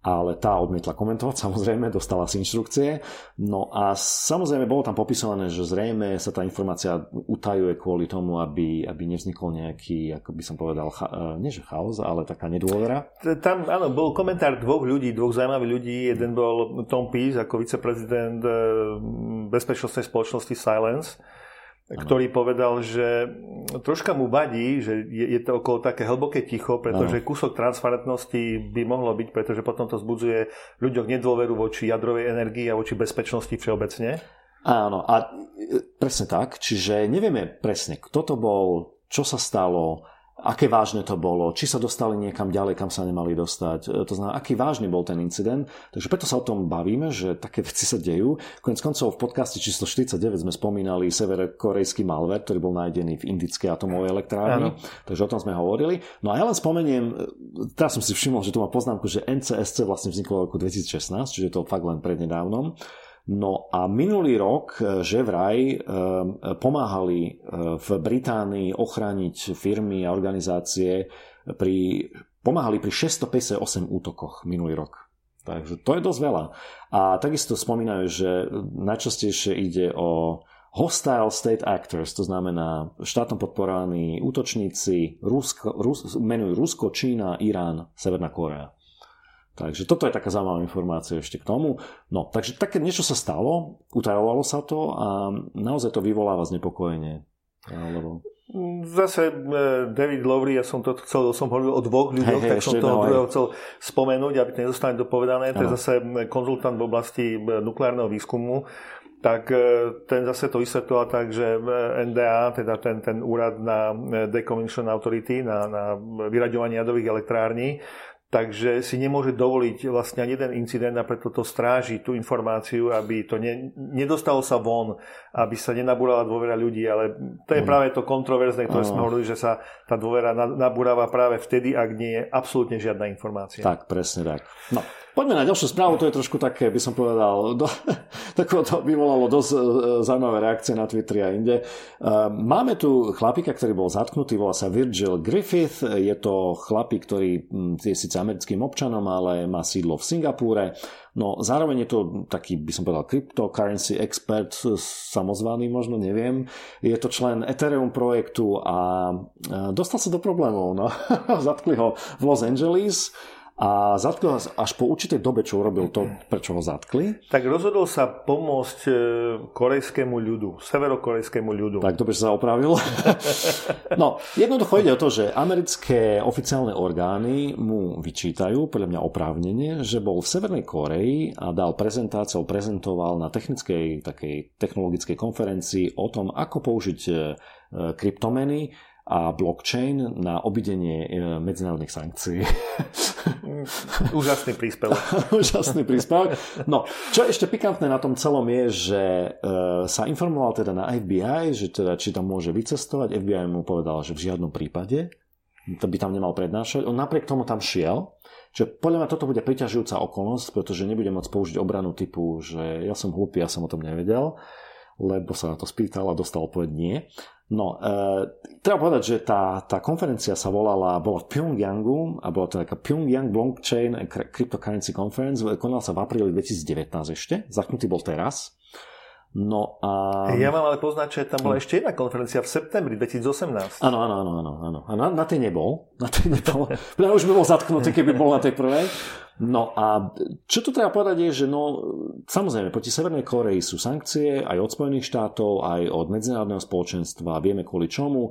ale tá odmietla komentovať, samozrejme, dostala si inštrukcie. No a samozrejme bolo tam popísané, že zrejme sa tá informácia utajuje kvôli tomu, aby, aby nevznikol nejaký, ako by som povedal, cha, e, nie že chaos, ale taká nedôvera. Tam, áno, bol komentár dvoch ľudí, dvoch zaujímavých ľudí. Jeden bol Tom Pease ako viceprezident e, bezpečnostnej spoločnosti Silence, ktorý povedal, že troška mu vadí, že je, je to okolo také hlboké ticho, pretože ano. kúsok transparentnosti by mohlo byť, pretože potom to zbudzuje ľuďoch nedôveru voči jadrovej energii a voči bezpečnosti všeobecne. Áno, a e, presne tak. Čiže nevieme presne, kto to bol, čo sa stalo, aké vážne to bolo, či sa dostali niekam ďalej, kam sa nemali dostať. E, to znamená, aký vážny bol ten incident. Takže preto sa o tom bavíme, že také veci sa dejú. Konec koncov v podcaste číslo 49 sme spomínali severokorejský malware, ktorý bol nájdený v indickej atomovej elektrárni. Takže o tom sme hovorili. No a ja len spomeniem, e, teraz som si všimol, že tu má poznámku, že NCSC vlastne vzniklo v roku 2016, čiže to fakt len prednedávnom. No a minulý rok, e, že vraj e, pomáhali e, v Británii ochrániť firmy a organizácie pri, pomáhali pri 658 útokoch minulý rok. Takže to je dosť veľa. A takisto spomínajú, že najčastejšie ide o hostile state actors, to znamená štátom podporovaní útočníci, Rusko, Rus, menujú Rusko, Čína, Irán, Severná Korea. Takže toto je taká zaujímavá informácia ešte k tomu. No, takže také niečo sa stalo, utajovalo sa to a naozaj to vyvoláva znepokojenie. Lebo... Zase e, David Lowry, ja som to chcel, som hovoril o dvoch ľuďoch, hey, hey, tak som toho druhého chcel spomenúť, aby to nezostane dopovedané. To je zase konzultant v oblasti e, nukleárneho výskumu tak e, ten zase to vysvetloval tak, že NDA, teda ten, ten úrad na Decommission Authority, na, na vyraďovanie jadrových elektrární, takže si nemôže dovoliť vlastne ani jeden incident a preto to stráži tú informáciu, aby to ne, nedostalo sa von, aby sa nenabúrala dôvera ľudí, ale to je mm. práve to kontroverzné, ktoré sme hovorili, že sa tá dôvera nabúrava práve vtedy, ak nie je absolútne žiadna informácia. Tak, presne tak. No. Poďme na ďalšiu správu, to je trošku také, by som povedal, do, tako to vyvolalo dosť e, zaujímavé reakcie na Twitteri a inde. E, máme tu chlapika, ktorý bol zatknutý, volá sa Virgil Griffith, je to chlapík, ktorý je síce americkým občanom, ale má sídlo v Singapúre. No zároveň je to taký, by som povedal, cryptocurrency expert, samozvaný možno, neviem. Je to člen Ethereum projektu a e, dostal sa do problémov. No. Zatkli ho v Los Angeles a zatkli ho až po určitej dobe, čo urobil to, prečo ho zatkli. Tak rozhodol sa pomôcť e, korejskému ľudu, severokorejskému ľudu. Tak dobre sa opravil. no, jednoducho ide o to, že americké oficiálne orgány mu vyčítajú, podľa mňa oprávnenie, že bol v Severnej Koreji a dal prezentáciu, prezentoval na technickej takej technologickej konferencii o tom, ako použiť e, kryptomeny a blockchain na obidenie e, medzinárodných sankcií. Úžasný príspevok. Úžasný príspevok. No, čo ešte pikantné na tom celom je, že e, sa informoval teda na FBI, že teda či tam môže vycestovať. FBI mu povedal, že v žiadnom prípade to by tam nemal prednášať. On napriek tomu tam šiel. Čiže podľa mňa toto bude priťažujúca okolnosť, pretože nebude môcť použiť obranu typu, že ja som hlupý, ja som o tom nevedel lebo sa na to spýtal a dostal odpoveď nie. No, e, treba povedať, že tá, tá konferencia sa volala, bola v Pyongyangu a bola to taká Pyongyang Blockchain Cryptocurrency Conference, konala sa v apríli 2019 ešte, zaknutý bol teraz. No a... Ja mám ale poznať, že tam bola hm. ešte jedna konferencia v septembri 2018. Áno, áno, áno, áno. áno. A na, na tej nebol. Na tej nebol. Ja už by bol zatknutý, keby bol na tej prvej. No a čo tu treba povedať je, že no, samozrejme, proti Severnej Koreji sú sankcie aj od Spojených štátov, aj od medzinárodného spoločenstva. Vieme kvôli čomu. E,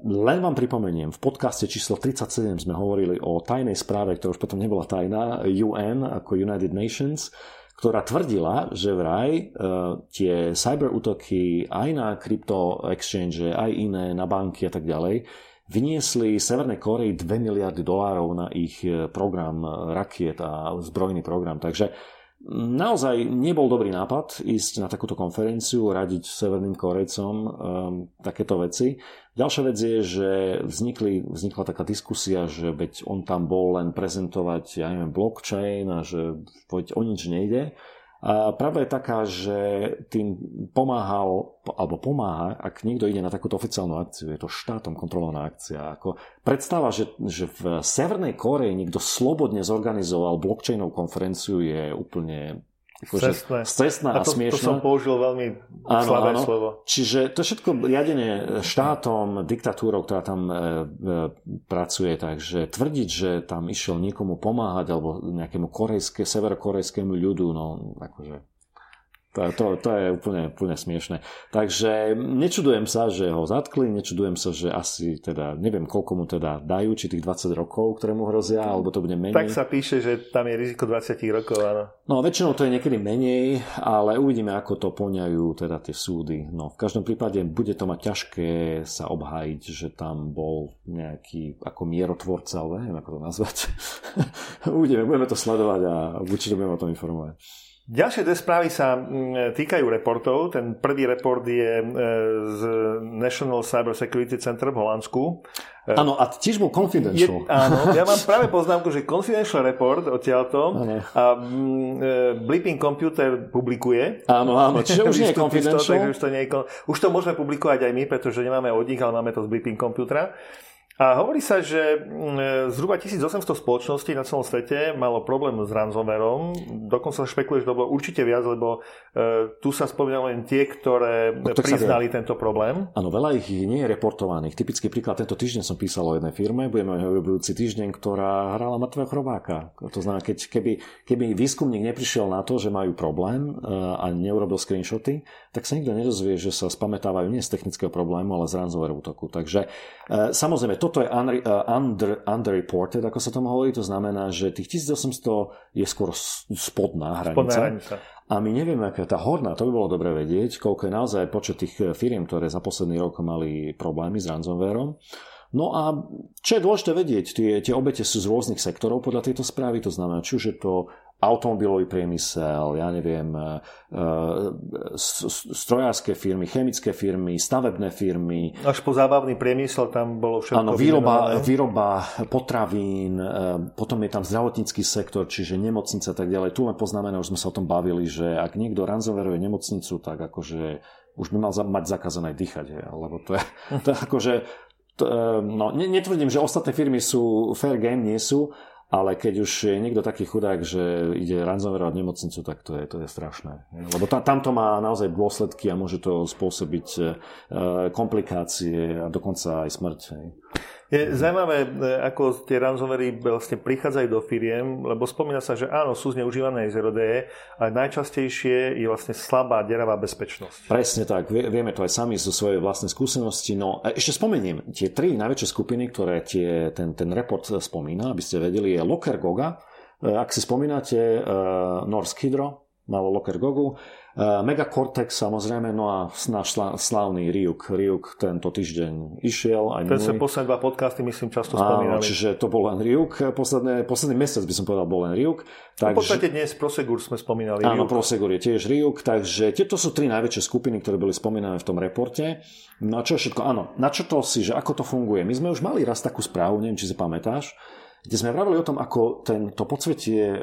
len vám pripomeniem, v podcaste číslo 37 sme hovorili o tajnej správe, ktorá už potom nebola tajná, UN ako United Nations, ktorá tvrdila, že vraj uh, tie cyber útoky aj na krypto exchange, aj iné, na banky a tak ďalej, vyniesli Severnej Koreji 2 miliardy dolárov na ich e, program rakiet a zbrojný program. Takže naozaj nebol dobrý nápad ísť na takúto konferenciu, radiť Severným Korejcom um, takéto veci. Ďalšia vec je, že vznikli, vznikla taká diskusia, že veď on tam bol len prezentovať, ja neviem, blockchain a že o nič nejde. A pravda je taká, že tým pomáhal, alebo pomáha, ak niekto ide na takúto oficiálnu akciu, je to štátom kontrolovaná akcia. Ako predstava, že, že v Severnej Koreji niekto slobodne zorganizoval blockchainovú konferenciu je úplne Cestné. Cestná a, a to, som použil veľmi áno, slabé áno. slovo. Čiže to je všetko riadenie štátom, diktatúrou, ktorá tam e, e, pracuje. Takže tvrdiť, že tam išiel niekomu pomáhať alebo nejakému korejské, severokorejskému ľudu, no akože to, to, to je úplne, úplne smiešne. Takže nečudujem sa, že ho zatkli, nečudujem sa, že asi teda, neviem koľko mu teda dajú, či tých 20 rokov, ktoré mu hrozia, alebo to bude menej. Tak sa píše, že tam je riziko 20 rokov, áno. No väčšinou to je niekedy menej, ale uvidíme, ako to poňajú teda tie súdy. No v každom prípade bude to mať ťažké sa obhájiť, že tam bol nejaký ako mierotvorca, ale neviem ako to nazvať. uvidíme, budeme to sledovať a určite budeme o tom informovať. Ďalšie dve správy sa mm, týkajú reportov. Ten prvý report je e, z National Cyber Security Center v Holandsku. E, áno, a tiež bol confidential. Je, áno, ja mám práve poznámku, že confidential report odtiaľto ano. a mm, e, Blipping Computer publikuje. Áno, áno, čiže už nie je confidential. už, to nie je, už to môžeme publikovať aj my, pretože nemáme od nich, ale máme to z Blipping Computera. A hovorí sa, že mm, zhruba 1800 spoločností na celom svete malo problém s ransomwareom. Dokonca sa špekuluje, že to bolo určite viac, lebo e, tu sa spomínali len tie, ktoré no, priznali tento problém. Áno, veľa ich nie je reportovaných. Typický príklad, tento týždeň som písal o jednej firme, budeme hovoriť budúci týždeň, ktorá hrala mŕtvého chrobáka. To znamená, keď, keby, keby výskumník neprišiel na to, že majú problém e, a neurobil screenshoty, tak sa nikto nedozvie, že sa spamätávajú nie z technického problému, ale z ransomware útoku. Takže e, samozrejme, toto je uh, under, underreported, ako sa tomu hovorí. To znamená, že tých 1800 je skôr spodná hranica. Spodná hranica. A my nevieme, aká tá horná, to by bolo dobre vedieť, koľko je naozaj počet tých eh, firiem, ktoré za posledný rok mali problémy s ransomwareom. No a čo je dôležité vedieť, tie, tie obete sú z rôznych sektorov podľa tejto správy, to znamená, či už je to automobilový priemysel, ja neviem, e, e, strojárske firmy, chemické firmy, stavebné firmy. Až po zábavný priemysel tam bolo všetko. Áno, výroba, výroba potravín, e, potom je tam zdravotnícky sektor, čiže nemocnica a tak ďalej. Tu len poznáme, už sme sa o tom bavili, že ak niekto ranzoveruje nemocnicu, tak akože už by mal mať zakázané dýchať, lebo to je, to je akože to, no, netvrdím, že ostatné firmy sú fair game, nie sú, ale keď už je niekto taký chudák, že ide ranzomerovať nemocnicu, tak to je, to je strašné. Lebo tam to má naozaj dôsledky a môže to spôsobiť e, komplikácie a dokonca aj smrť. Je zaujímavé, e, ako tie ransomwary vlastne prichádzajú do firiem, lebo spomína sa, že áno, sú zneužívané ZRD, ale najčastejšie je vlastne slabá, deravá bezpečnosť. Presne tak, vieme to aj sami zo svojej vlastnej skúsenosti. No ešte spomeniem, tie tri najväčšie skupiny, ktoré tie, ten, ten report spomína, aby ste vedeli, je Locker Goga, e, ak si spomínate, Norsk Hydro, malo Locker Gogu, Megacortex samozrejme, no a náš slávny Ryuk. Ryuk tento týždeň išiel. Aj Ten sa posledné dva podcasty, myslím, často spomínali. Áno, čiže to bol len Ryuk. Posledné, posledný mesiac by som povedal, bol len Ryuk. Tak, no, v podstate dnes Prosegur sme spomínali. Áno, Ryuk. Prosegur je tiež Ryuk, takže tieto sú tri najväčšie skupiny, ktoré boli spomínané v tom reporte. No a čo všetko? Áno, načrtol si, že ako to funguje. My sme už mali raz takú správu, neviem, či si pamätáš, kde sme vravili o tom, ako tento podsvetie e,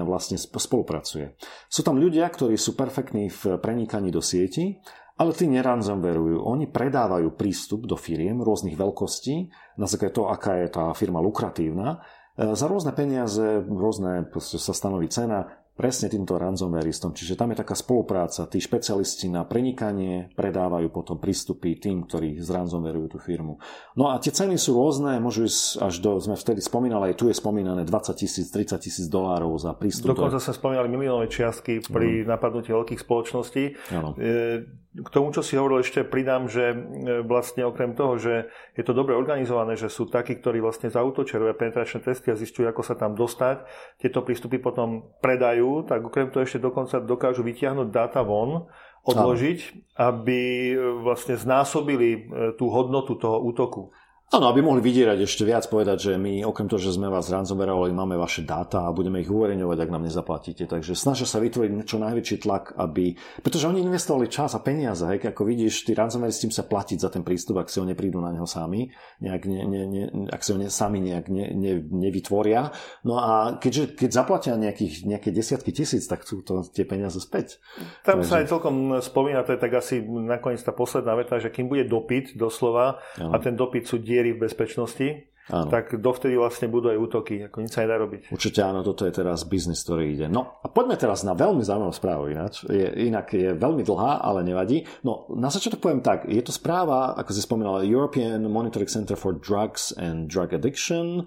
vlastne spolupracuje. Sú tam ľudia, ktorí sú perfektní v prenikaní do sieti, ale tí neranzomverujú. Oni predávajú prístup do firiem rôznych veľkostí, na základe toho, aká je tá firma lukratívna. E, za rôzne peniaze, rôzne sa stanoví cena, presne týmto ransomwareistom. Čiže tam je taká spolupráca. Tí špecialisti na prenikanie predávajú potom prístupy tým, ktorí zransomwareujú tú firmu. No a tie ceny sú rôzne, môžu ísť až do, sme vtedy spomínali, aj tu je spomínané 20 tisíc, 30 tisíc dolárov za prístup. Dokonca sa spomínali miliónové čiastky pri mm. napadnutí veľkých spoločností. Ano. E, k tomu, čo si hovoril, ešte pridám, že e, vlastne okrem toho, že je to dobre organizované, že sú takí, ktorí vlastne zautočerujú penetračné testy a zistujú, ako sa tam dostať, tieto prístupy potom predajú, tak okrem toho ešte dokonca dokážu vytiahnuť dáta von, odložiť, aby e, vlastne znásobili e, tú hodnotu toho útoku. Áno, aby mohli vydierať ešte viac, povedať, že my okrem toho, že sme vás ransomwareovali, máme vaše dáta a budeme ich uverejňovať, ak nám nezaplatíte. Takže snažia sa vytvoriť čo najväčší tlak, aby... Pretože oni investovali čas a peniaze, hej, ako vidíš, tí ransomware s tým sa platiť za ten prístup, ak si ho neprídu na neho sami, nejak ne, ne, ne, ak si ho ne, sami nejak ne, ne, nevytvoria. No a keďže, keď zaplatia nejakých, nejaké desiatky tisíc, tak sú to tie peniaze späť. Tam Takže... sa aj celkom spomína, to je tak asi nakoniec tá posledná veta, že kým bude dopyt doslova ano. a ten dopyt sú die diery v bezpečnosti, Áno. tak dovtedy vlastne budú aj útoky, ako nič sa nedá robiť. Určite áno, toto je teraz biznis, ktorý ide. No a poďme teraz na veľmi zaujímavú správu ináč. Je, inak je veľmi dlhá, ale nevadí. No na začiatok poviem tak, je to správa, ako si spomínala, European Monitoring Center for Drugs and Drug Addiction,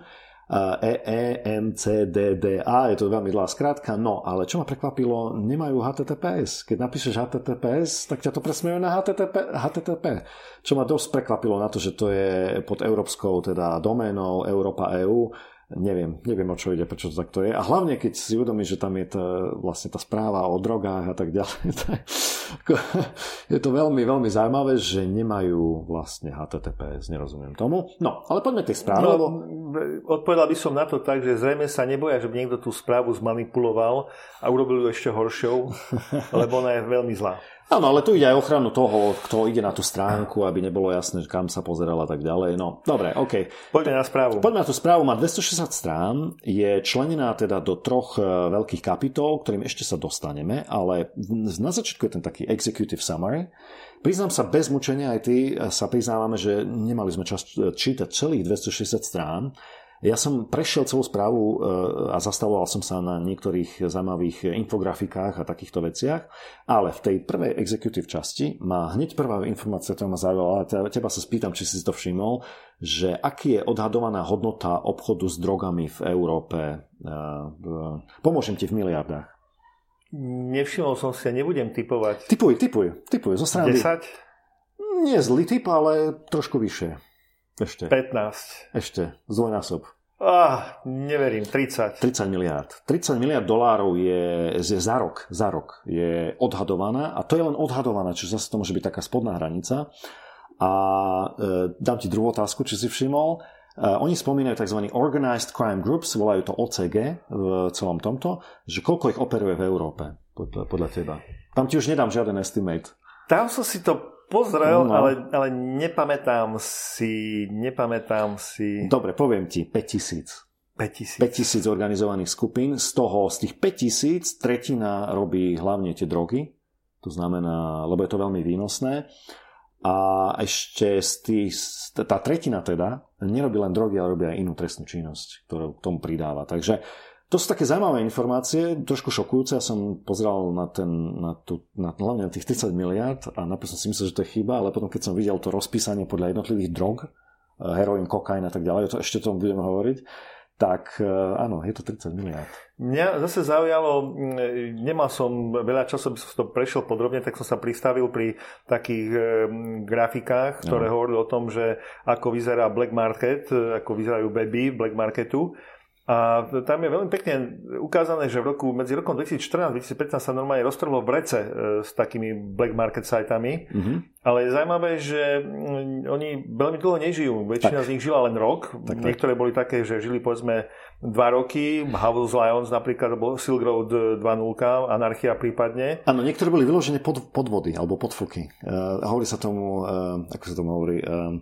EEMCDDA, je to veľmi dlhá skrátka, no ale čo ma prekvapilo, nemajú HTTPS. Keď napíšeš HTTPS, tak ťa to presmejú na HTTP, HTTP. Čo ma dosť prekvapilo na to, že to je pod európskou teda doménou Európa EU neviem, neviem o čo ide, prečo to takto je. A hlavne, keď si uvedomíš, že tam je tá, vlastne tá správa o drogách a tak ďalej, tak je to veľmi, veľmi zaujímavé, že nemajú vlastne HTTPS, nerozumiem tomu. No, ale poďme tej správe. No, lebo... Odpovedal by som na to tak, že zrejme sa neboja, že by niekto tú správu zmanipuloval a urobil ju ešte horšou, lebo ona je veľmi zlá. Áno, ale tu ide aj ochranu toho, kto ide na tú stránku, aby nebolo jasné, kam sa pozeral a tak ďalej. No, dobre, OK. Poďme na správu. Poďme na tú správu. Má 260 strán, je členená teda do troch e, veľkých kapitol, ktorým ešte sa dostaneme, ale na začiatku je ten taký executive summary. Priznám sa bez mučenia, aj ty e, sa priznávame, že nemali sme čas e, čítať celých 260 strán, ja som prešiel celú správu e, a zastavoval som sa na niektorých zaujímavých infografikách a takýchto veciach, ale v tej prvej executive časti má hneď prvá informácia, ktorá ma zaujala, teba sa spýtam, či si to všimol, že aký je odhadovaná hodnota obchodu s drogami v Európe. E, pomôžem ti v miliardách. Nevšimol som si a nebudem typovať. Typuj, typuj, typuj. Zo strany... 10? Nie zlý typ, ale trošku vyššie. Ešte. 15. Ešte, zdvojnásob. Ah, neverím, 30. 30 miliard. 30 miliard dolárov je, je za rok, za rok je odhadovaná a to je len odhadovaná, čiže zase to môže byť taká spodná hranica. A e, dám ti druhú otázku, či si všimol. E, oni spomínajú tzv. Organized Crime Groups, volajú to OCG v celom tomto, že koľko ich operuje v Európe podľa, podľa teba. Tam ti už nedám žiaden estimate. Tam som si to pozrel, no. ale, ale nepamätám si, nepamätám si... Dobre, poviem ti, 5000. 5000. 5000 organizovaných skupín, z toho, z tých 5000 tretina robí hlavne tie drogy, to znamená, lebo je to veľmi výnosné. A ešte z tých, tá tretina teda nerobí len drogy, ale robí aj inú trestnú činnosť, ktorú k tomu pridáva. Takže to sú také zaujímavé informácie, trošku šokujúce. Ja som pozeral na, ten, na, tú, na hlavne na tých 30 miliard a napríklad som si myslel, že to je chyba, ale potom keď som videl to rozpísanie podľa jednotlivých drog, eh, heroín, kokain a tak ďalej, to ešte tomu budeme hovoriť, tak eh, áno, je to 30 miliard. Mňa zase zaujalo, mm, nemal som veľa času, aby som to prešiel podrobne, tak som sa pristavil pri takých e, grafikách, ktoré no. hovorili o tom, že ako vyzerá black market, ako vyzerajú baby black marketu. A tam je veľmi pekne ukázané, že v roku, medzi rokom 2014 2015 sa normálne roztrhlo v rece e, s takými black market sajtami. Mm-hmm. Ale je zaujímavé, že mm, oni veľmi dlho nežijú. Väčšina tak. z nich žila len rok. Tak, Niektoré tak. boli také, že žili povedzme dva roky. House Lions napríklad, alebo Silk Road 2.0, Anarchia prípadne. Áno, niektoré boli vyložené pod, podvody alebo podfuky. Uh, hovorí sa tomu, uh, ako sa tomu hovorí, uh,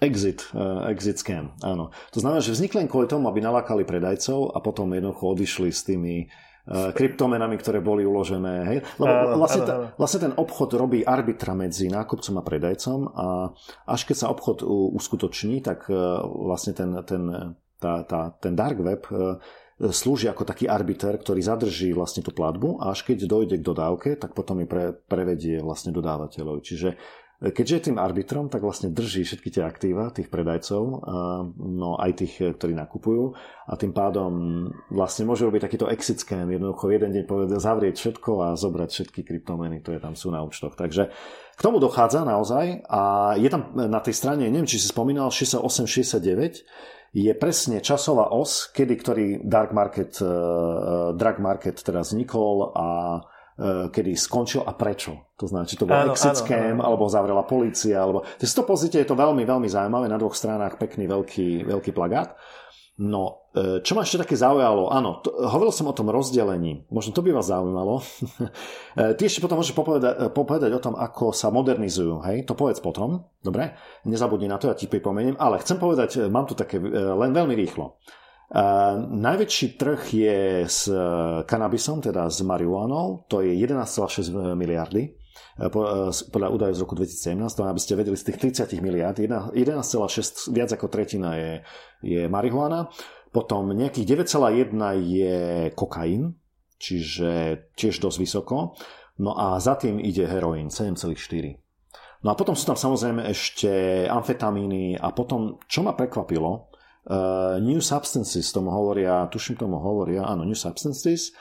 Exit, uh, exit scam, áno. To znamená, že vznikli len kvôli tomu, aby nalákali predajcov a potom jednoducho odišli s tými uh, kryptomenami, ktoré boli uložené. Hej? Lebo áno, vlastne, áno, áno. vlastne ten obchod robí arbitra medzi nákupcom a predajcom a až keď sa obchod uskutoční, tak uh, vlastne ten, ten, tá, tá, ten dark web slúži ako taký arbiter, ktorý zadrží vlastne tú platbu a až keď dojde k dodávke, tak potom ju pre, prevedie vlastne dodávateľov. Čiže Keďže je tým arbitrom, tak vlastne drží všetky tie aktíva tých predajcov, no aj tých, ktorí nakupujú a tým pádom vlastne môže robiť takýto exit scam, jednoducho jeden deň povedať zavrieť všetko a zobrať všetky kryptomeny, ktoré tam sú na účtoch. Takže k tomu dochádza naozaj a je tam na tej strane, neviem, či si spomínal, 68-69, je presne časová os, kedy ktorý dark market, uh, dark market teda vznikol a E, kedy skončil a prečo. To znamená, či to bol áno, exit áno, scam, áno. alebo zavrela policia, alebo... To si to pozrite, je to veľmi, veľmi zaujímavé, na dvoch stranách pekný veľký, veľký plagát. No, e, čo ma ešte také zaujalo, áno, to, hovoril som o tom rozdelení, možno to by vás zaujímalo. E, ty ešte potom môžeš povedať, povedať o tom, ako sa modernizujú, hej, to povedz potom, dobre? Nezabudni na to, ja ti pripomeniem, ale chcem povedať, mám tu také len veľmi rýchlo. Najväčší trh je s e, kanabisom, teda s marihuanou, to je 11,6 miliardy. E, e, podľa údajov z roku 2017, to aby ste vedeli, z tých 30 miliard, 11,6, viac ako tretina je, je marihuana, potom nejakých 9,1 je kokain, čiže tiež dosť vysoko, no a za tým ide heroín, 7,4. No a potom sú tam samozrejme ešte amfetamíny a potom, čo ma prekvapilo, Uh, new substances tomu hovoria, tuším tomu hovoria, áno, new substances,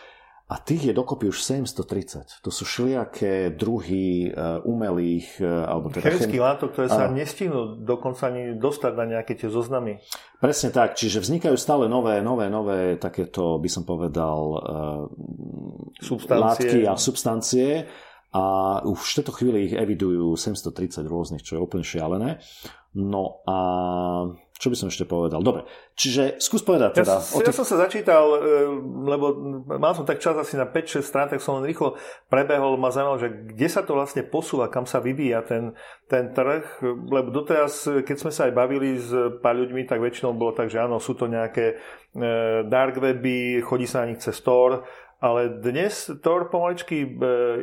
a tých je dokopy už 730. To sú všelijaké druhy uh, umelých... Uh, alebo teda Chemických látok, ktoré sa a... nestihnú dokonca ani dostať na nejaké tie zoznamy. Presne tak, čiže vznikajú stále nové, nové, nové takéto, by som povedal, substancie. látky a substancie a už v tejto chvíli ich evidujú 730 rôznych, čo je úplne šialené. No a čo by som ešte povedal? Dobre, čiže skús povedať teda. Ja, tých... ja som sa začítal, e, lebo mal som tak čas asi na 5-6 strán, tak som len rýchlo prebehol, ma zaujímalo, že kde sa to vlastne posúva, kam sa vyvíja ten, ten trh, lebo doteraz, keď sme sa aj bavili s pár ľuďmi, tak väčšinou bolo tak, že áno, sú to nejaké e, dark weby, chodí sa na nich cez Tor, ale dnes Tor pomaličky e,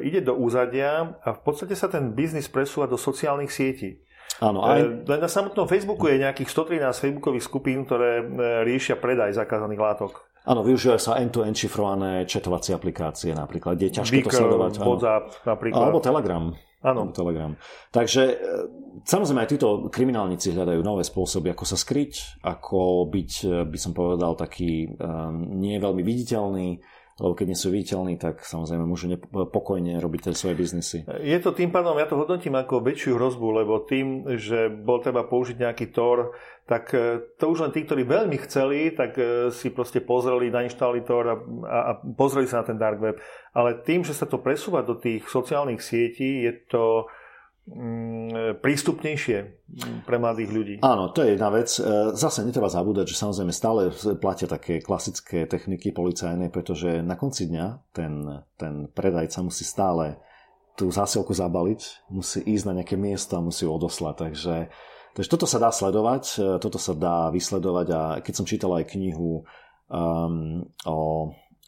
ide do úzadia a v podstate sa ten biznis presúva do sociálnych sietí. Áno, aj... Len na samotnom Facebooku je nejakých 113 facebookových skupín, ktoré e, riešia predaj zakázaných látok. Áno, využívajú sa end-to-end šifrované četovacie aplikácie napríklad, kde je ťažké Beaker, to sledovať. WhatsApp napríklad. Alebo Telegram. Áno. Telegram. Takže e, samozrejme aj títo kriminálnici hľadajú nové spôsoby, ako sa skryť, ako byť, e, by som povedal, taký um, nie veľmi viditeľný, lebo keď nie sú viditeľní, tak samozrejme môžu pokojne robiť tie svoje biznisy. Je to tým pádom, ja to hodnotím ako väčšiu hrozbu, lebo tým, že bol treba použiť nejaký Tor, tak e, to už len tí, ktorí veľmi chceli, tak e, si proste pozreli, nainštalovali Tor a, a, a pozreli sa na ten dark web. Ale tým, že sa to presúva do tých sociálnych sietí, je to prístupnejšie pre mladých ľudí. Áno, to je jedna vec. E, zase netreba zabúdať, že samozrejme stále platia také klasické techniky policajné, pretože na konci dňa ten, ten predajca musí stále tú zásielku zabaliť, musí ísť na nejaké miesto a musí ju odoslať. Takže, takže toto sa dá sledovať, e, toto sa dá vysledovať a keď som čítal aj knihu um, o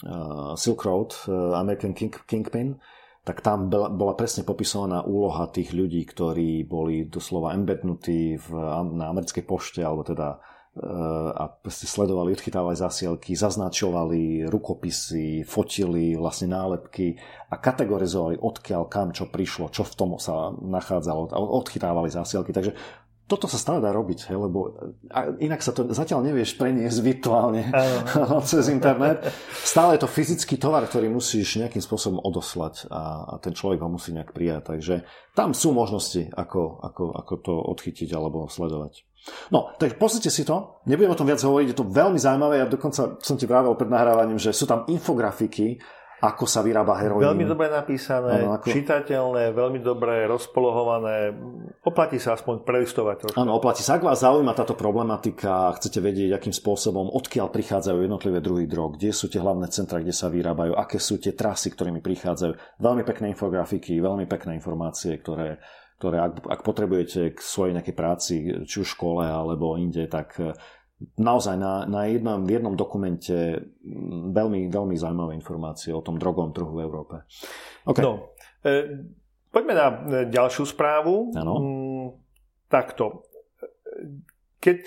uh, Silk Road, uh, American King, Kingpin, tak tam bola presne popisovaná úloha tých ľudí, ktorí boli doslova embednutí v, na americkej pošte, alebo teda e, a sledovali, odchytávali zasielky, zaznačovali rukopisy, fotili vlastne nálepky a kategorizovali odkiaľ kam čo prišlo, čo v tom sa nachádzalo, odchytávali zasielky. Takže toto sa stále dá robiť, he, lebo inak sa to zatiaľ nevieš preniesť virtuálne cez internet. Stále je to fyzický tovar, ktorý musíš nejakým spôsobom odoslať a, a ten človek ho musí nejak prijať. Takže tam sú možnosti, ako, ako, ako to odchytiť alebo sledovať. No, tak pozrite si to. Nebudem o tom viac hovoriť, je to veľmi zaujímavé. Ja dokonca som ti vravel pred nahrávaním, že sú tam infografiky, ako sa vyrába heroín. Veľmi dobre napísané, ano, ako... čitateľné, veľmi dobre rozpolohované. Oplatí sa aspoň prelistovať trošku. Áno, oplatí sa. Ak vás zaujíma táto problematika, chcete vedieť, akým spôsobom, odkiaľ prichádzajú jednotlivé druhy drog, kde sú tie hlavné centra, kde sa vyrábajú, aké sú tie trasy, ktorými prichádzajú. Veľmi pekné infografiky, veľmi pekné informácie, ktoré ktoré ak, ak potrebujete k svojej nejakej práci, či už v škole alebo inde, tak naozaj na, na jednom, v jednom dokumente mm, veľmi, veľmi zaujímavé informácie o tom drogovom trhu v Európe. Okay. No, e, poďme na e, ďalšiu správu. Ano. Mm, takto. keď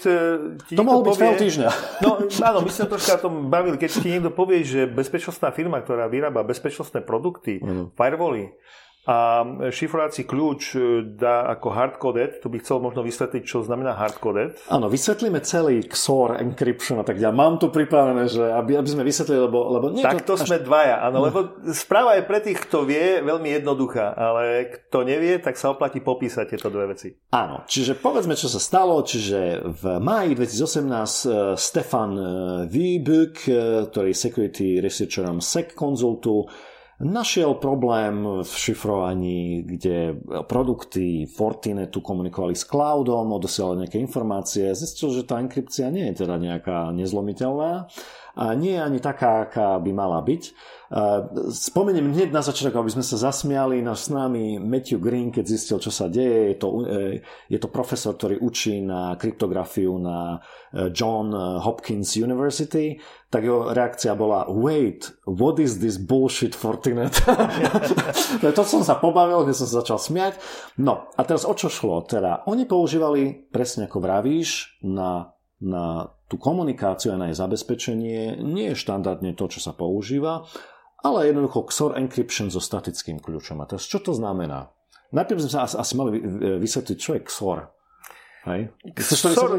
ti to mohol byť povie, týždňa. No áno, my sme troška o tom bavili. Keď ti niekto povie, že bezpečnostná firma, ktorá vyrába bezpečnostné produkty, mm. firewally, a šifrovací kľúč e, dá ako hardcoded, tu by chcel možno vysvetliť, čo znamená hardcoded. Áno, vysvetlíme celý XOR encryption a tak ďalej. Mám tu pripravené, že aby, aby sme vysvetlili, lebo... lebo nie tak to až... sme dvaja, áno, lebo správa je pre tých, kto vie, veľmi jednoduchá, ale kto nevie, tak sa oplatí popísať tieto dve veci. Áno, čiže povedzme, čo sa stalo, čiže v máji 2018 uh, e, Stefan Wiebuk, uh, ktorý je security researcherom SEC konzultu, našiel problém v šifrovaní, kde produkty Fortinetu komunikovali s cloudom, odosielali nejaké informácie, zistil, že tá enkrypcia nie je teda nejaká nezlomiteľná nie je ani taká, aká by mala byť. Spomeniem hneď na začiatok, aby sme sa zasmiali, náš s nami Matthew Green, keď zistil, čo sa deje, je to, e, je to profesor, ktorý učí na kryptografiu na e, John Hopkins University, tak jeho reakcia bola wait, what is this bullshit Fortinet? to som sa pobavil, keď som sa začal smiať. No a teraz o čo šlo? Teda oni používali, presne ako vravíš, na, na tú komunikáciu a na jej zabezpečenie nie je štandardne to, čo sa používa, ale jednoducho XOR encryption so statickým kľúčom. A teraz čo to znamená? Najprv sme sa asi, asi mali vysvetliť, čo je XOR. Hej? XOR,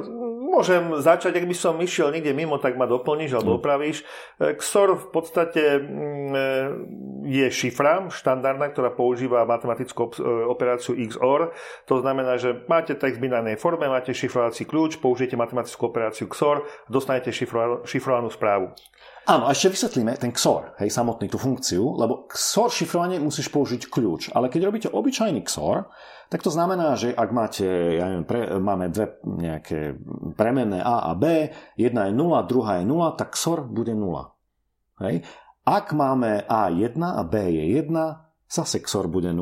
môžem začať, ak by som išiel niekde mimo, tak ma doplníš alebo mm. opravíš. E, XOR v podstate mm, e, je šifra štandardná, ktorá používa matematickú e, operáciu XOR. To znamená, že máte text v binárnej forme, máte šifrovací kľúč, použijete matematickú operáciu XOR, dostanete šifrovanú správu. Áno, a ešte vysvetlíme ten XOR, hej, samotný tú funkciu, lebo XOR šifrovanie musíš použiť kľúč, ale keď robíte obyčajný XOR, tak to znamená, že ak máte, ja neviem, pre, máme dve nejaké premenné A a B, jedna je 0, druhá je 0, tak XOR bude 0. Hej. Ak máme A1 a B je 1, zase XOR bude 0.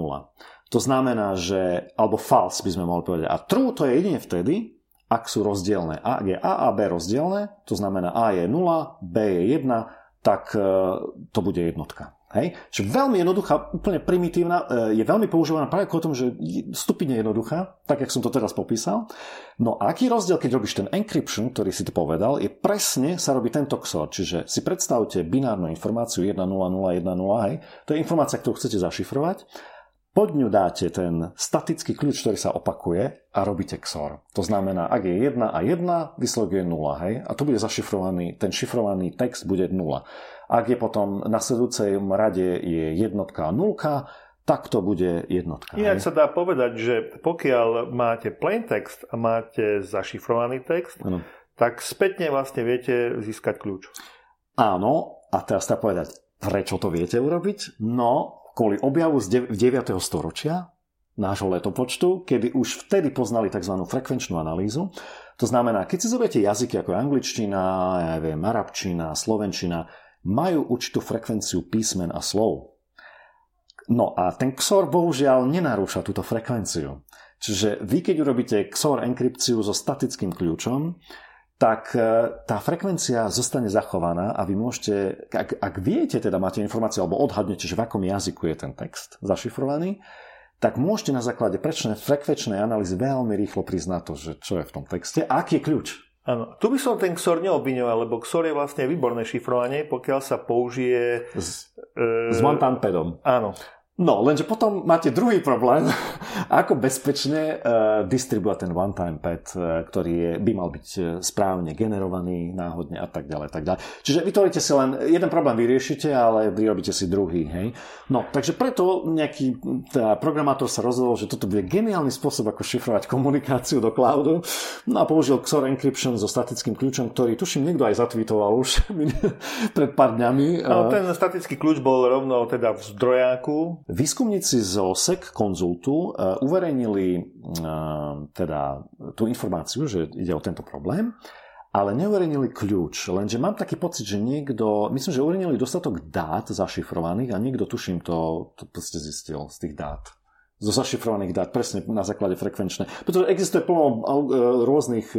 To znamená, že, alebo false by sme mohli povedať. A true to je jedine vtedy, ak sú rozdielne. Ak je A a B rozdielne, to znamená A je 0, B je 1, tak e, to bude jednotka. Hej? Čiže veľmi jednoduchá, úplne primitívna, e, je veľmi používaná práve o tom, že stupidne jednoduchá, tak jak som to teraz popísal. No a aký rozdiel, keď robíš ten encryption, ktorý si to povedal, je presne sa robí tento XOR. Čiže si predstavte binárnu informáciu 100110, hej? To je informácia, ktorú chcete zašifrovať pod ňu dáte ten statický kľúč, ktorý sa opakuje a robíte XOR. To znamená, ak je 1 a 1, výsledok je 0, hej? A tu bude zašifrovaný, ten šifrovaný text bude 0. Ak je potom na sledujúcej rade je jednotka a nulka, tak to bude jednotka. Inak sa dá povedať, že pokiaľ máte plain text a máte zašifrovaný text, ano. tak spätne vlastne viete získať kľúč. Áno, a teraz sa povedať, prečo to viete urobiť? No, kvôli objavu z 9. storočia nášho letopočtu, kedy už vtedy poznali tzv. frekvenčnú analýzu. To znamená, keď si zoberiete jazyky ako angličtina, ja viem, arabčina, slovenčina, majú určitú frekvenciu písmen a slov. No a ten XOR bohužiaľ nenarúša túto frekvenciu. Čiže vy, keď urobíte XOR enkrypciu so statickým kľúčom, tak e, tá frekvencia zostane zachovaná a vy môžete, ak, ak viete, teda máte informáciu alebo odhadnete, že v akom jazyku je ten text zašifrovaný, tak môžete na základe prečnej frekvenčnej analýzy veľmi rýchlo priznať to, že čo je v tom texte a aký je kľúč. Áno, tu by som ten XOR neobviňoval, lebo XOR je vlastne výborné šifrovanie, pokiaľ sa použije... S, e, s one-time padom. Áno, No, lenže potom máte druhý problém, ako bezpečne uh, distribuovať ten one-time pad, uh, ktorý je, by mal byť uh, správne generovaný náhodne a tak ďalej, tak ďalej. Čiže vytvoríte si len jeden problém vyriešite, ale vyrobíte si druhý, hej. No, takže preto nejaký teda programátor sa rozhodol, že toto bude geniálny spôsob, ako šifrovať komunikáciu do cloudu. No a použil XOR encryption so statickým kľúčom, ktorý tuším niekto aj zatvítoval už pred pár dňami. No, ten statický kľúč bol rovno teda v zdrojáku Výskumníci zo SEC konzultu uh, uverejnili uh, teda tú informáciu, že ide o tento problém, ale neuverejnili kľúč. Lenže mám taký pocit, že niekto, myslím, že uverejnili dostatok dát zašifrovaných a niekto, tuším, to, to proste zistil z tých dát zo zašifrovaných dát, presne na základe frekvenčné. Pretože existuje plno e, rôznych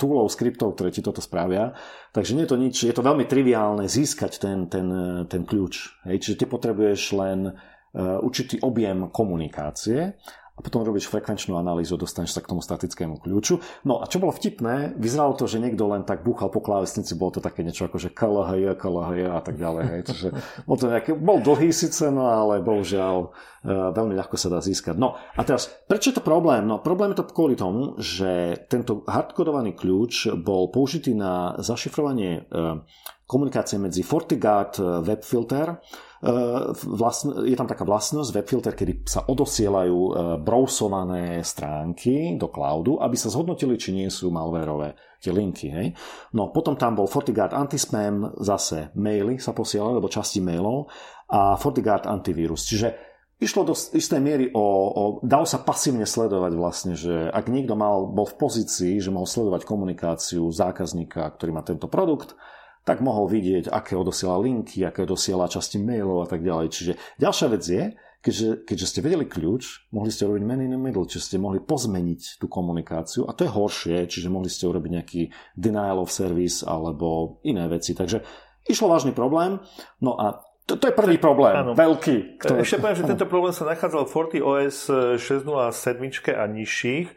toolov, skriptov, ktoré ti toto spravia. Takže nie je to nič, je to veľmi triviálne získať ten, ten, ten kľúč. Hej? Čiže ty potrebuješ len Eh, určitý objem komunikácie a potom robíš frekvenčnú analýzu, dostaneš sa k tomu statickému kľúču. No a čo bolo vtipné, vyzeralo to, že niekto len tak búchal po klávesnici, bolo to také niečo ako, že KLHJ, KLHJ a tak ďalej. Hej. Čiže bol, to nejaký, bol dlhý síce, no ale bohužiaľ e, veľmi ľahko sa dá získať. No a teraz, prečo je to problém? No problém je to kvôli tomu, že tento hardkodovaný kľúč bol použitý na zašifrovanie e, komunikácie medzi FortiGuard webfilter vlastn- je tam taká vlastnosť webfilter, kedy sa odosielajú e, brousované stránky do cloudu, aby sa zhodnotili, či nie sú malverové tie linky. Hej. No potom tam bol FortiGuard antispam, zase maily sa posielali, alebo časti mailov a FortiGuard antivírus. Čiže Išlo do istej miery o, o... Dalo sa pasívne sledovať vlastne, že ak niekto mal, bol v pozícii, že mohol sledovať komunikáciu zákazníka, ktorý má tento produkt, tak mohol vidieť, aké odosiela linky, aké odosiela časti mailov a tak ďalej. Čiže ďalšia vec je, keďže, keďže ste vedeli kľúč, mohli ste urobiť man in the middle, čiže ste mohli pozmeniť tú komunikáciu a to je horšie, čiže mohli ste urobiť nejaký denial of service alebo iné veci. Takže išlo vážny problém. No a to, to je prvý problém, ano. veľký. Ktorý... Ešte poviem, že tento problém sa nachádzal v FortiOS 6.0.7 a nižších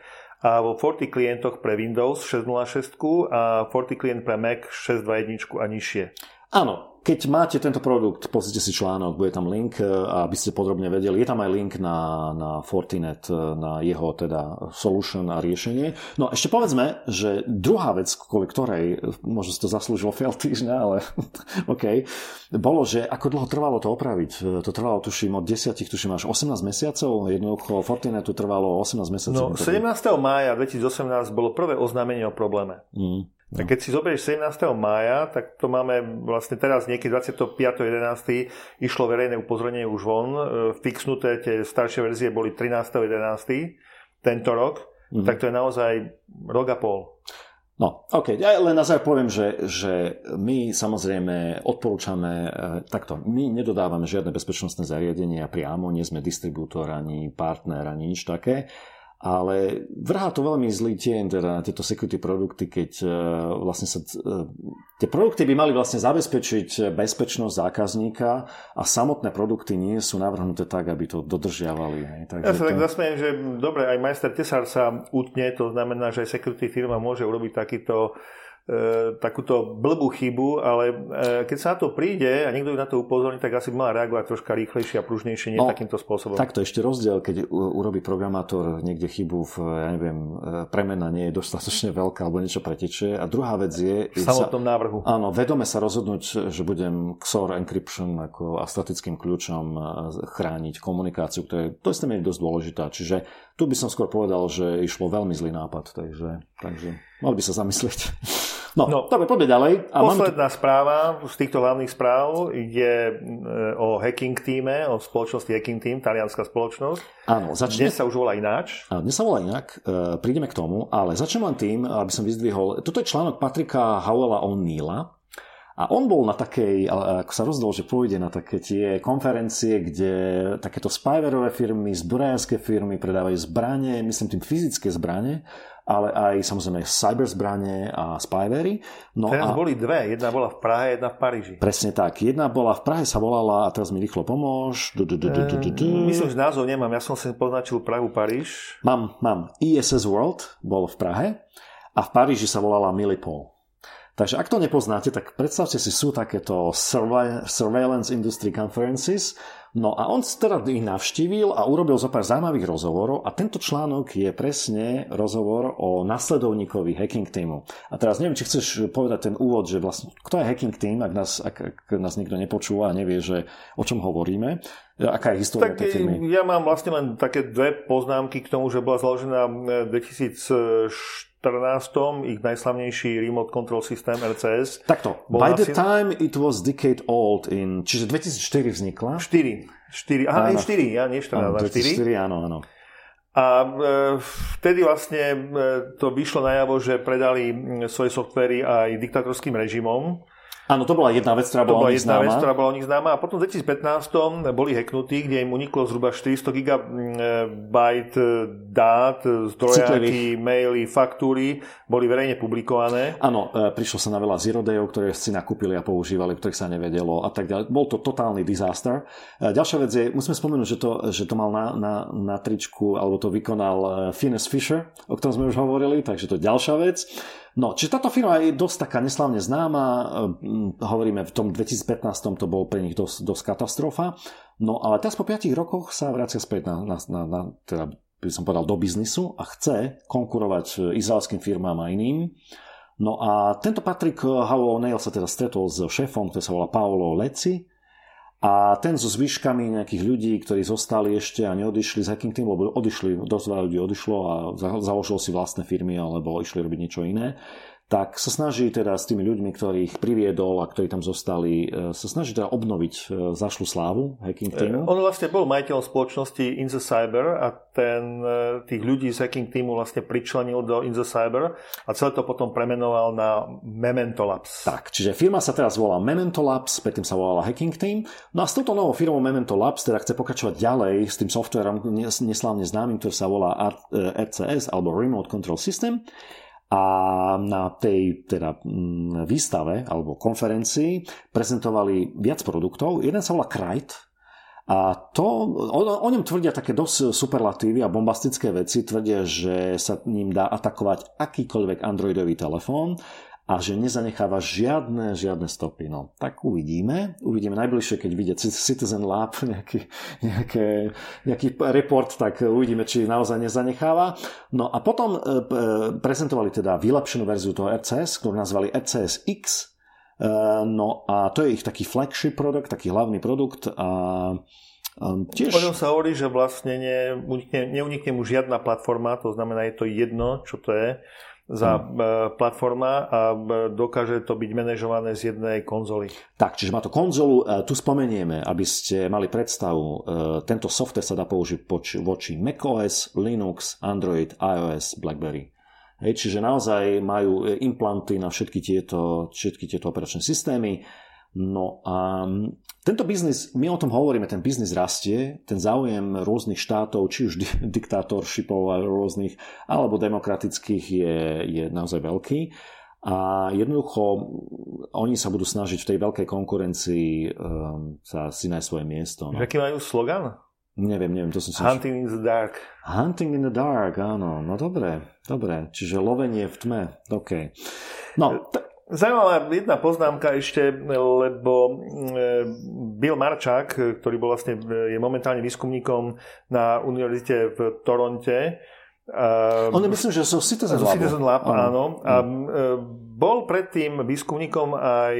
a vo Forti klientoch pre Windows 6.06 a Forti klient pre Mac 6.2.1 a nižšie. Áno, keď máte tento produkt, pozrite si článok, bude tam link, e, aby ste podrobne vedeli. Je tam aj link na, na Fortinet, e, na jeho teda solution a riešenie. No ešte povedzme, že druhá vec, kvôli ktorej, e, možno si to zaslúžilo fail týždňa, ale OK, bolo, že ako dlho trvalo to opraviť. To trvalo, tuším, od 10, tuším, až 18 mesiacov. Jednoducho Fortinetu trvalo 18 mesiacov. No, 17. mája 2018 bolo prvé oznámenie o probléme. Mm. Tak keď si zoberieš 17. mája, tak to máme vlastne teraz niekedy 25.11. išlo verejné upozornenie už von. E, fixnuté tie staršie verzie boli 13.11. tento rok. Mm-hmm. Tak to je naozaj rok a pol. No, OK. Ja len na záver poviem, že, že my samozrejme odporúčame, e, takto, my nedodávame žiadne bezpečnostné zariadenia priamo, nie sme distribútor ani partner, ani nič také ale vrhá to veľmi zlý tieň teda na tieto security produkty, keď uh, vlastne sa uh, tie produkty by mali vlastne zabezpečiť bezpečnosť zákazníka a samotné produkty nie sú navrhnuté tak, aby to dodržiavali. Takže ja sa to... tak zasmejem, že dobre, aj majster Tesar sa utne, to znamená, že aj security firma môže urobiť takýto E, takúto blbú chybu, ale e, keď sa na to príde a niekto na to upozorní, tak asi by mal reagovať troška rýchlejšie a pružnejšie, nie no, takýmto spôsobom. Takto ešte rozdiel, keď urobí programátor niekde chybu v, ja neviem, e, premena nie je dostatočne veľká alebo niečo pretečie. A druhá vec je... V samotnom sa, návrhu. Áno, vedome sa rozhodnúť, že budem XOR encryption ako a statickým kľúčom chrániť komunikáciu, ktorá je to isté dosť dôležitá. Čiže tu by som skôr povedal, že išlo veľmi zlý nápad, takže, takže mal by sa zamyslieť. No, no dobre, poďme ďalej. A posledná tu... správa z týchto hlavných správ je e, o hacking týme, o spoločnosti Hacking Team, talianská spoločnosť. Áno, začne... Dnes sa už volá ináč. Áno, dnes sa volá inak, e, prídeme k tomu, ale začnem len tým, aby som vyzdvihol, toto je článok Patrika Howella O'Neilla, a on bol na takej, ako sa rozdol, že pôjde na také tie konferencie, kde takéto spyverové firmy, zbrojárske firmy predávajú zbranie, myslím tým fyzické zbranie, ale aj samozrejme cyber zbranie a spyvery. No teraz a... boli dve, jedna bola v Prahe, jedna v Paríži. Presne tak, jedna bola v Prahe, sa volala, a teraz mi rýchlo pomôž. Myslím, že názov nemám, ja som si poznačil Prahu, Paríž. Mám, mám. ISS World bol v Prahe a v Paríži sa volala Millipol. Takže ak to nepoznáte, tak predstavte si, sú takéto Surveillance Industry Conferences, No a on teda ich navštívil a urobil zo pár zaujímavých rozhovorov a tento článok je presne rozhovor o nasledovníkovi hacking týmu. A teraz neviem, či chceš povedať ten úvod, že vlastne kto je hacking team, ak nás, ak, ak nás nikto nepočúva a nevie, že o čom hovoríme. Aká je história tak, tej firmy? Ja mám vlastne len také dve poznámky k tomu, že bola založená v 2004 2014 ich najslavnejší remote control systém RCS. Takto, by the asi... time it was decade old in, čiže 2004 vznikla. 4, 4, aha, áno. 4, ja nie 14, áno, 4. 2004, áno, áno. A e, vtedy vlastne e, to vyšlo najavo, že predali svoje softvery aj diktatorským režimom Áno, to bola jedna vec, ktorá bola, bola jedna známa. vec, ktorá bola o nich známa. A potom v 2015 boli hacknutí, kde im uniklo zhruba 400 GB dát, zdrojáky, maily, faktúry, boli verejne publikované. Áno, e, prišlo sa na veľa zero dayov, ktoré si nakúpili a používali, ktorých sa nevedelo a tak ďalej. Bol to totálny disaster. E, ďalšia vec je, musíme spomenúť, že to, že to mal na, na, na tričku, alebo to vykonal Finnes Fisher, o ktorom sme už hovorili, takže to je ďalšia vec. No, čiže táto firma je dosť taká neslavne známa, hm, hovoríme v tom 2015 to bol pre nich dosť, dosť katastrofa, no ale teraz po 5 rokoch sa vracia späť na, na, na, na teda by som povedal, do biznisu a chce konkurovať izraelským firmám a iným. No a tento Patrick Howell O'Neill sa teda stretol s šéfom, ktorý sa volá Paolo Leci, a ten so zvyškami nejakých ľudí, ktorí zostali ešte a neodišli z Hacking Team, lebo odišli, dosť veľa ľudí odišlo a založilo si vlastné firmy alebo išli robiť niečo iné, tak sa snaží teda s tými ľuďmi, ktorých priviedol a ktorí tam zostali, e, sa snaží teda obnoviť e, zašlu slávu Hacking e, Teamu. On vlastne bol majiteľom spoločnosti In the Cyber a ten, tých ľudí z Hacking Teamu vlastne pričlenil do In the Cyber a celé to potom premenoval na Memento Labs. Tak, čiže firma sa teraz volá Memento Labs, predtým sa volala Hacking Team. No a s touto novou firmou Memento Labs teda chce pokračovať ďalej s tým softverom neslávne známym, ktorý sa volá RCS alebo Remote Control System. A na tej teda, mm, výstave alebo konferencii prezentovali viac produktov. Jeden sa volá Krite, a to, o, o ňom tvrdia také dosť superlatívy a bombastické veci. Tvrdia, že sa ním dá atakovať akýkoľvek androidový telefón a že nezanecháva žiadne, žiadne stopy. No, tak uvidíme. Uvidíme najbližšie, keď vidie Citizen Lab nejaký, nejaké, nejaký report, tak uvidíme, či naozaj nezanecháva. No a potom e, e, prezentovali teda vylepšenú verziu toho RCS, ktorú nazvali RCS X. E, no a to je ich taký flagship produkt, taký hlavný produkt a Tiež... O ňom sa hovorí, že vlastne neunikne, neunikne mu žiadna platforma, to znamená, je to jedno, čo to je za hmm. platforma a dokáže to byť manažované z jednej konzoly. Tak, čiže má to konzolu. E, tu spomenieme, aby ste mali predstavu, e, tento software sa dá použiť voči macOS, Linux, Android, iOS, BlackBerry. Hej, čiže naozaj majú implanty na všetky tieto, všetky tieto operačné systémy No a tento biznis, my o tom hovoríme, ten biznis rastie, ten záujem rôznych štátov, či už diktátorshipov rôznych, alebo demokratických je, je naozaj veľký. A jednoducho oni sa budú snažiť v tej veľkej konkurencii um, sa si nájsť svoje miesto. No. Aký majú slogan? Neviem, neviem, to som si... Hunting in the dark. Hunting in the dark, áno, no dobre, dobre. Čiže lovenie v tme, OK. No, t- Zaujímavá jedna poznámka ešte, lebo mm, Bill Marčák, ktorý bol vlastne, je momentálne výskumníkom na univerzite v Toronte, Um, On je myslím, že sú Citizen Lab. Citizen Lab, áno. A mm. bol predtým výskumníkom aj,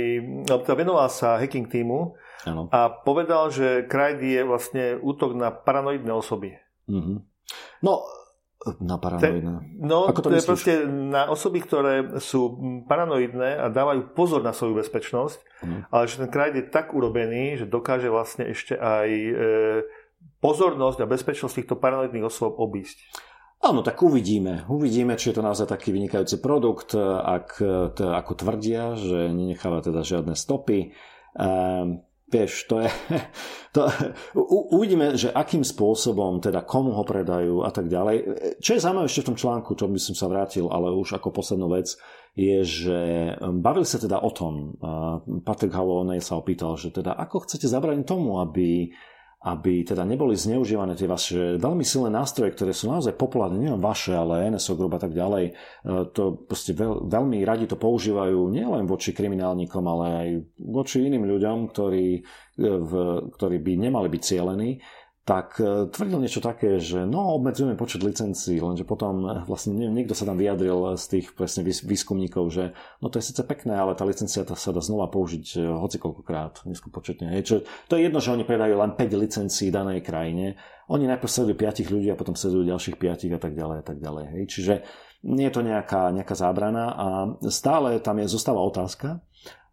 teda venoval sa hacking týmu áno. a povedal, že Krajdy je vlastne útok na paranoidné osoby. Mm-hmm. No, na paranoidné. No, Ako to, to je proste na osoby, ktoré sú paranoidné a dávajú pozor na svoju bezpečnosť, mm. ale že ten kraj je tak urobený, že dokáže vlastne ešte aj e, pozornosť a bezpečnosť týchto paranoidných osôb obísť. Áno, tak uvidíme. Uvidíme, či je to naozaj taký vynikajúci produkt, ak, to, ako tvrdia, že nenecháva teda žiadne stopy. Ehm, Vieš, to je... To, u, uvidíme, že akým spôsobom, teda komu ho predajú a tak ďalej. Čo je zaujímavé ešte v tom článku, čo by som sa vrátil, ale už ako poslednú vec, je, že um, bavili sa teda o tom, Patrick Howell sa opýtal, že teda ako chcete zabrániť tomu, aby aby teda neboli zneužívané tie vaše veľmi silné nástroje, ktoré sú naozaj populárne, nielen vaše, ale NSO Group a tak ďalej. E, to proste veľ, veľmi radi to používajú nielen voči kriminálnikom, ale aj voči iným ľuďom, ktorí, e, v, ktorí by nemali byť cieľení tak e, tvrdil niečo také, že no obmedzujeme počet licencií, lenže potom e, vlastne niekto sa tam vyjadril z tých presne výskumníkov, že no to je síce pekné, ale tá licencia sa dá znova použiť e, hoci koľkokrát, neskupočetne. Čo, to je jedno, že oni predajú len 5 licencií danej krajine, oni najprv sledujú 5 ľudí a potom sledujú ďalších 5 a tak ďalej a tak ďalej. Hej. Čiže nie je to nejaká, nejaká zábrana a stále tam je zostáva otázka,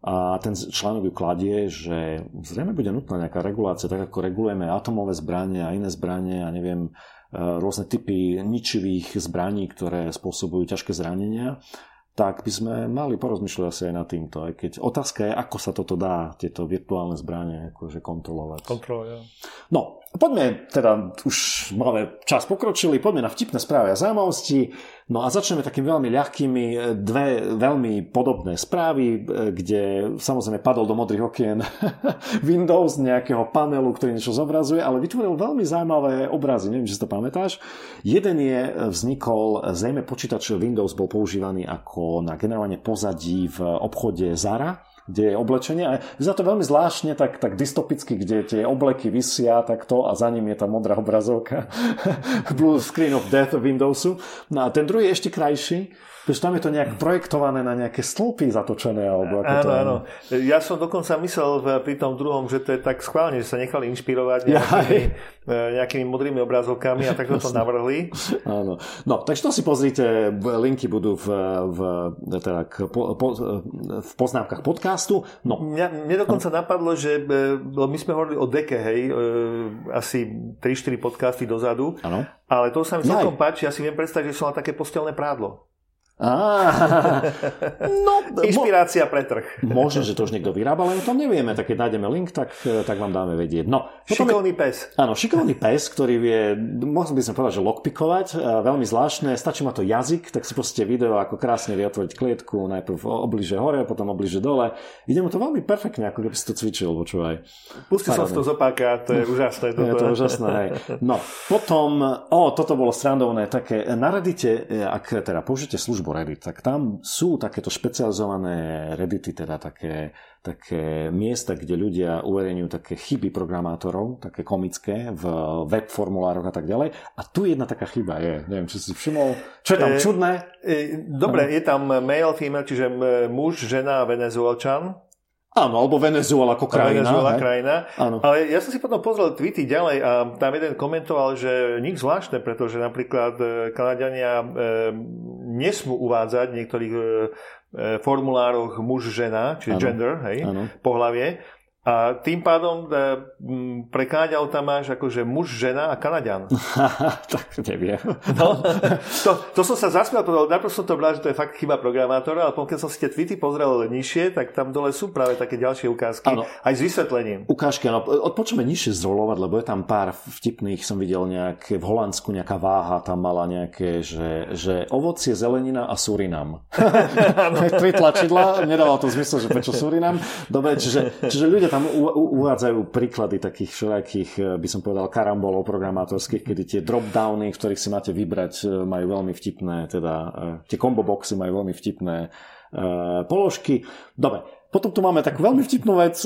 a ten článok ju kladie, že zrejme bude nutná nejaká regulácia, tak ako regulujeme atomové zbranie a iné zbranie a neviem, e, rôzne typy ničivých zbraní, ktoré spôsobujú ťažké zranenia, tak by sme mali porozmýšľať asi aj nad týmto. Aj keď otázka je, ako sa toto dá, tieto virtuálne zbranie akože kontrolovať. Kontrolovať, No, poďme, teda už máme čas pokročili, poďme na vtipné správy a zaujímavosti. No a začneme takými veľmi ľahkými, e, dve veľmi podobné správy, e, kde samozrejme padol do modrých okien Windows nejakého panelu, ktorý niečo zobrazuje, ale vytvoril veľmi zaujímavé obrazy, neviem, či si to pamätáš. Jeden je, e, vznikol, zrejme počítač Windows bol používaný ako na generovanie pozadí v obchode Zara, kde je oblečenie. A vyzerá to veľmi zvláštne, tak, tak dystopicky, kde tie obleky vysia takto a za ním je tá modrá obrazovka Blue Screen of Death Windowsu. No a ten druhý je ešte krajší, Pretože tam je to nejak projektované na nejaké stĺpy zatočené. Alebo ako áno, to áno. Ja som dokonca myslel pri tom druhom, že to je tak schválne, že sa nechali inšpirovať nejakými, ja, nejakými modrými obrazovkami a takto to navrhli. Áno. No, takže to si pozrite, linky budú v, v, teda, po, po, v poznámkach podcastu. No. Mňa, mne dokonca napadlo, že my sme hovorili o deke, hej, e, asi 3-4 podcasty dozadu. Áno. Ale to sa mi celkom páči, ja si viem predstaviť, že som mal také postelné prádlo. Ah, no, Inšpirácia pre trh. Možno, že to už niekto vyrábal, ale o tom nevieme. Tak keď nájdeme link, tak, tak vám dáme vedieť. No, šikovný je, pes. Áno, šikovný pes, ktorý vie, mohli by sme povedať, že lockpikovať. Veľmi zvláštne. Stačí ma to jazyk, tak si pustíte video, ako krásne vie otvoriť klietku. Najprv obliže hore, potom obliže dole. Ide mu to veľmi perfektne, ako keby si to cvičil, počúvaj. Pustil som to zopáka, to je úžasné. Toto. Je to úžasné, hej. No, potom, o, toto bolo strandovné, také, na Reddite, ak teda použite službu Reddit, tak tam sú takéto špecializované Reddity, teda také, také miesta, kde ľudia uverejňujú také chyby programátorov, také komické v web formulároch a tak ďalej. A tu jedna taká chyba je, neviem, či si všimol, čo je tam e, čudné? E, dobre, ano. je tam male, female, čiže muž, žena, venezuelčan. Áno, alebo Venezuela ako krajina. Venezuela hej? krajina. Áno. Ale ja som si potom pozrel tweety ďalej a tam jeden komentoval, že nič zvláštne, pretože napríklad e, Kanadiania e, nesmú uvádzať v niektorých e, formulároch muž-žena, čiže ano. gender, hej, ano. pohlavie. A tým pádom e, pre Kanaďanov tam máš akože muž, žena a Kanaďan. tak neviem. no, to, to som sa zasmial, najprv som to bral, že to je fakt chyba programátora, ale keď som si tie tweety pozrel nižšie, tak tam dole sú práve také ďalšie ukázky, ano. aj s vysvetlením. Ukážky, no, odpočujeme nižšie zrolovať, lebo je tam pár vtipných, som videl nejaké, v Holandsku nejaká váha tam mala nejaké, že, že ovocie, zelenina a Surinam. Tri tlačidla, nedávalo to zmysel, že prečo Surinam. Dobre, čiže, čiže ľudia tam uvádzajú príklady takých všelijakých, eh, by som povedal, karambolov programátorských, kedy tie dropdowny, v ktorých si máte vybrať, eh, majú veľmi vtipné, teda eh, tie combo boxy majú veľmi vtipné položky. Dobre, potom tu máme takú veľmi vtipnú vec.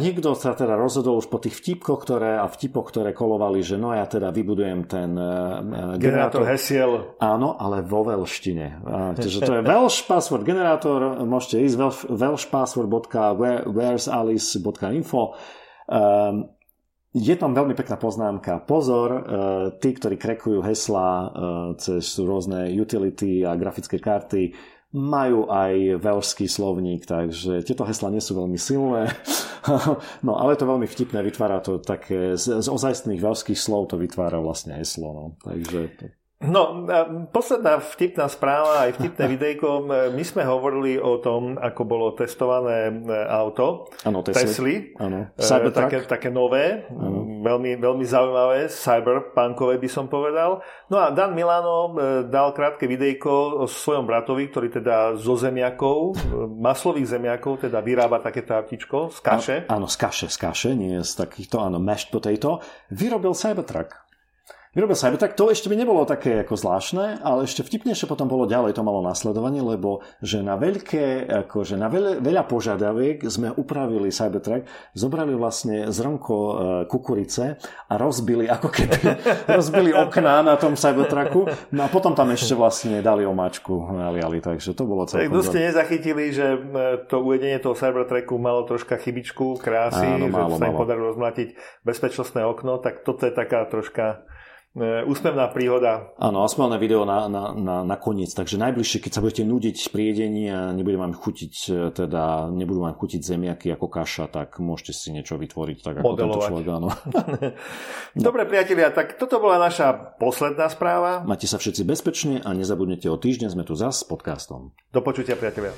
niekto sa teda rozhodol už po tých vtipkoch ktoré, a vtipoch, ktoré kolovali, že no ja teda vybudujem ten generátor. Generátor hesiel. Áno, ale vo veľštine. čiže to je Welsh Password generátor. Môžete ísť welshpassword.where'salice.info. Um, je tam veľmi pekná poznámka. Pozor, tí, ktorí krekujú hesla cez rôzne utility a grafické karty, majú aj veľský slovník, takže tieto hesla nie sú veľmi silné. no ale to veľmi vtipné, vytvára to také, z, z ozajstných veľských slov to vytvára vlastne heslo. No. Takže to... No, posledná vtipná správa, aj vtipné videjko. My sme hovorili o tom, ako bolo testované e, auto. Ano, Tesly. Tesly. Ano. E, také, také nové, ano. veľmi, veľmi zaujímavé, cyberpunkové by som povedal. No a Dan Milano e, dal krátke videjko o svojom bratovi, ktorý teda zo zemiakov, maslových zemiakov, teda vyrába takéto autičko z kaše. Áno, z kaše, z kaše, nie z takýchto, áno, mashed potato. Vyrobil Cybertruck. Vyrobil sa tak to ešte by nebolo také ako zvláštne, ale ešte vtipnejšie potom bolo ďalej to malo nasledovanie, lebo že na veľké, akože na veľa, veľa požiadaviek sme upravili Cybertruck, zobrali vlastne zrnko e, kukurice a rozbili ako keby rozbili okná na tom Cybertrucku. No a potom tam ešte vlastne dali omáčku naliali, takže to bolo celkom... Tak ste nezachytili, že e, to uvedenie toho Cybertrucku malo troška chybičku krásy, Áno, málo, že sa im podarilo rozmlatiť bezpečnostné okno, tak toto je taká troška E, úsmevná príhoda. Áno, aspoň video na, na, na, na koniec. Takže najbližšie, keď sa budete nudiť pri jedení a nebude vám chutiť, e, teda nebudú vám chutiť zemiaky ako kaša, tak môžete si niečo vytvoriť tak ako Modelovať. tento človek. Áno. no. Dobre priatelia, tak toto bola naša posledná správa. Majte sa všetci bezpečne a nezabudnite o týždeň sme tu zas s podcastom. Do počutia priatelia.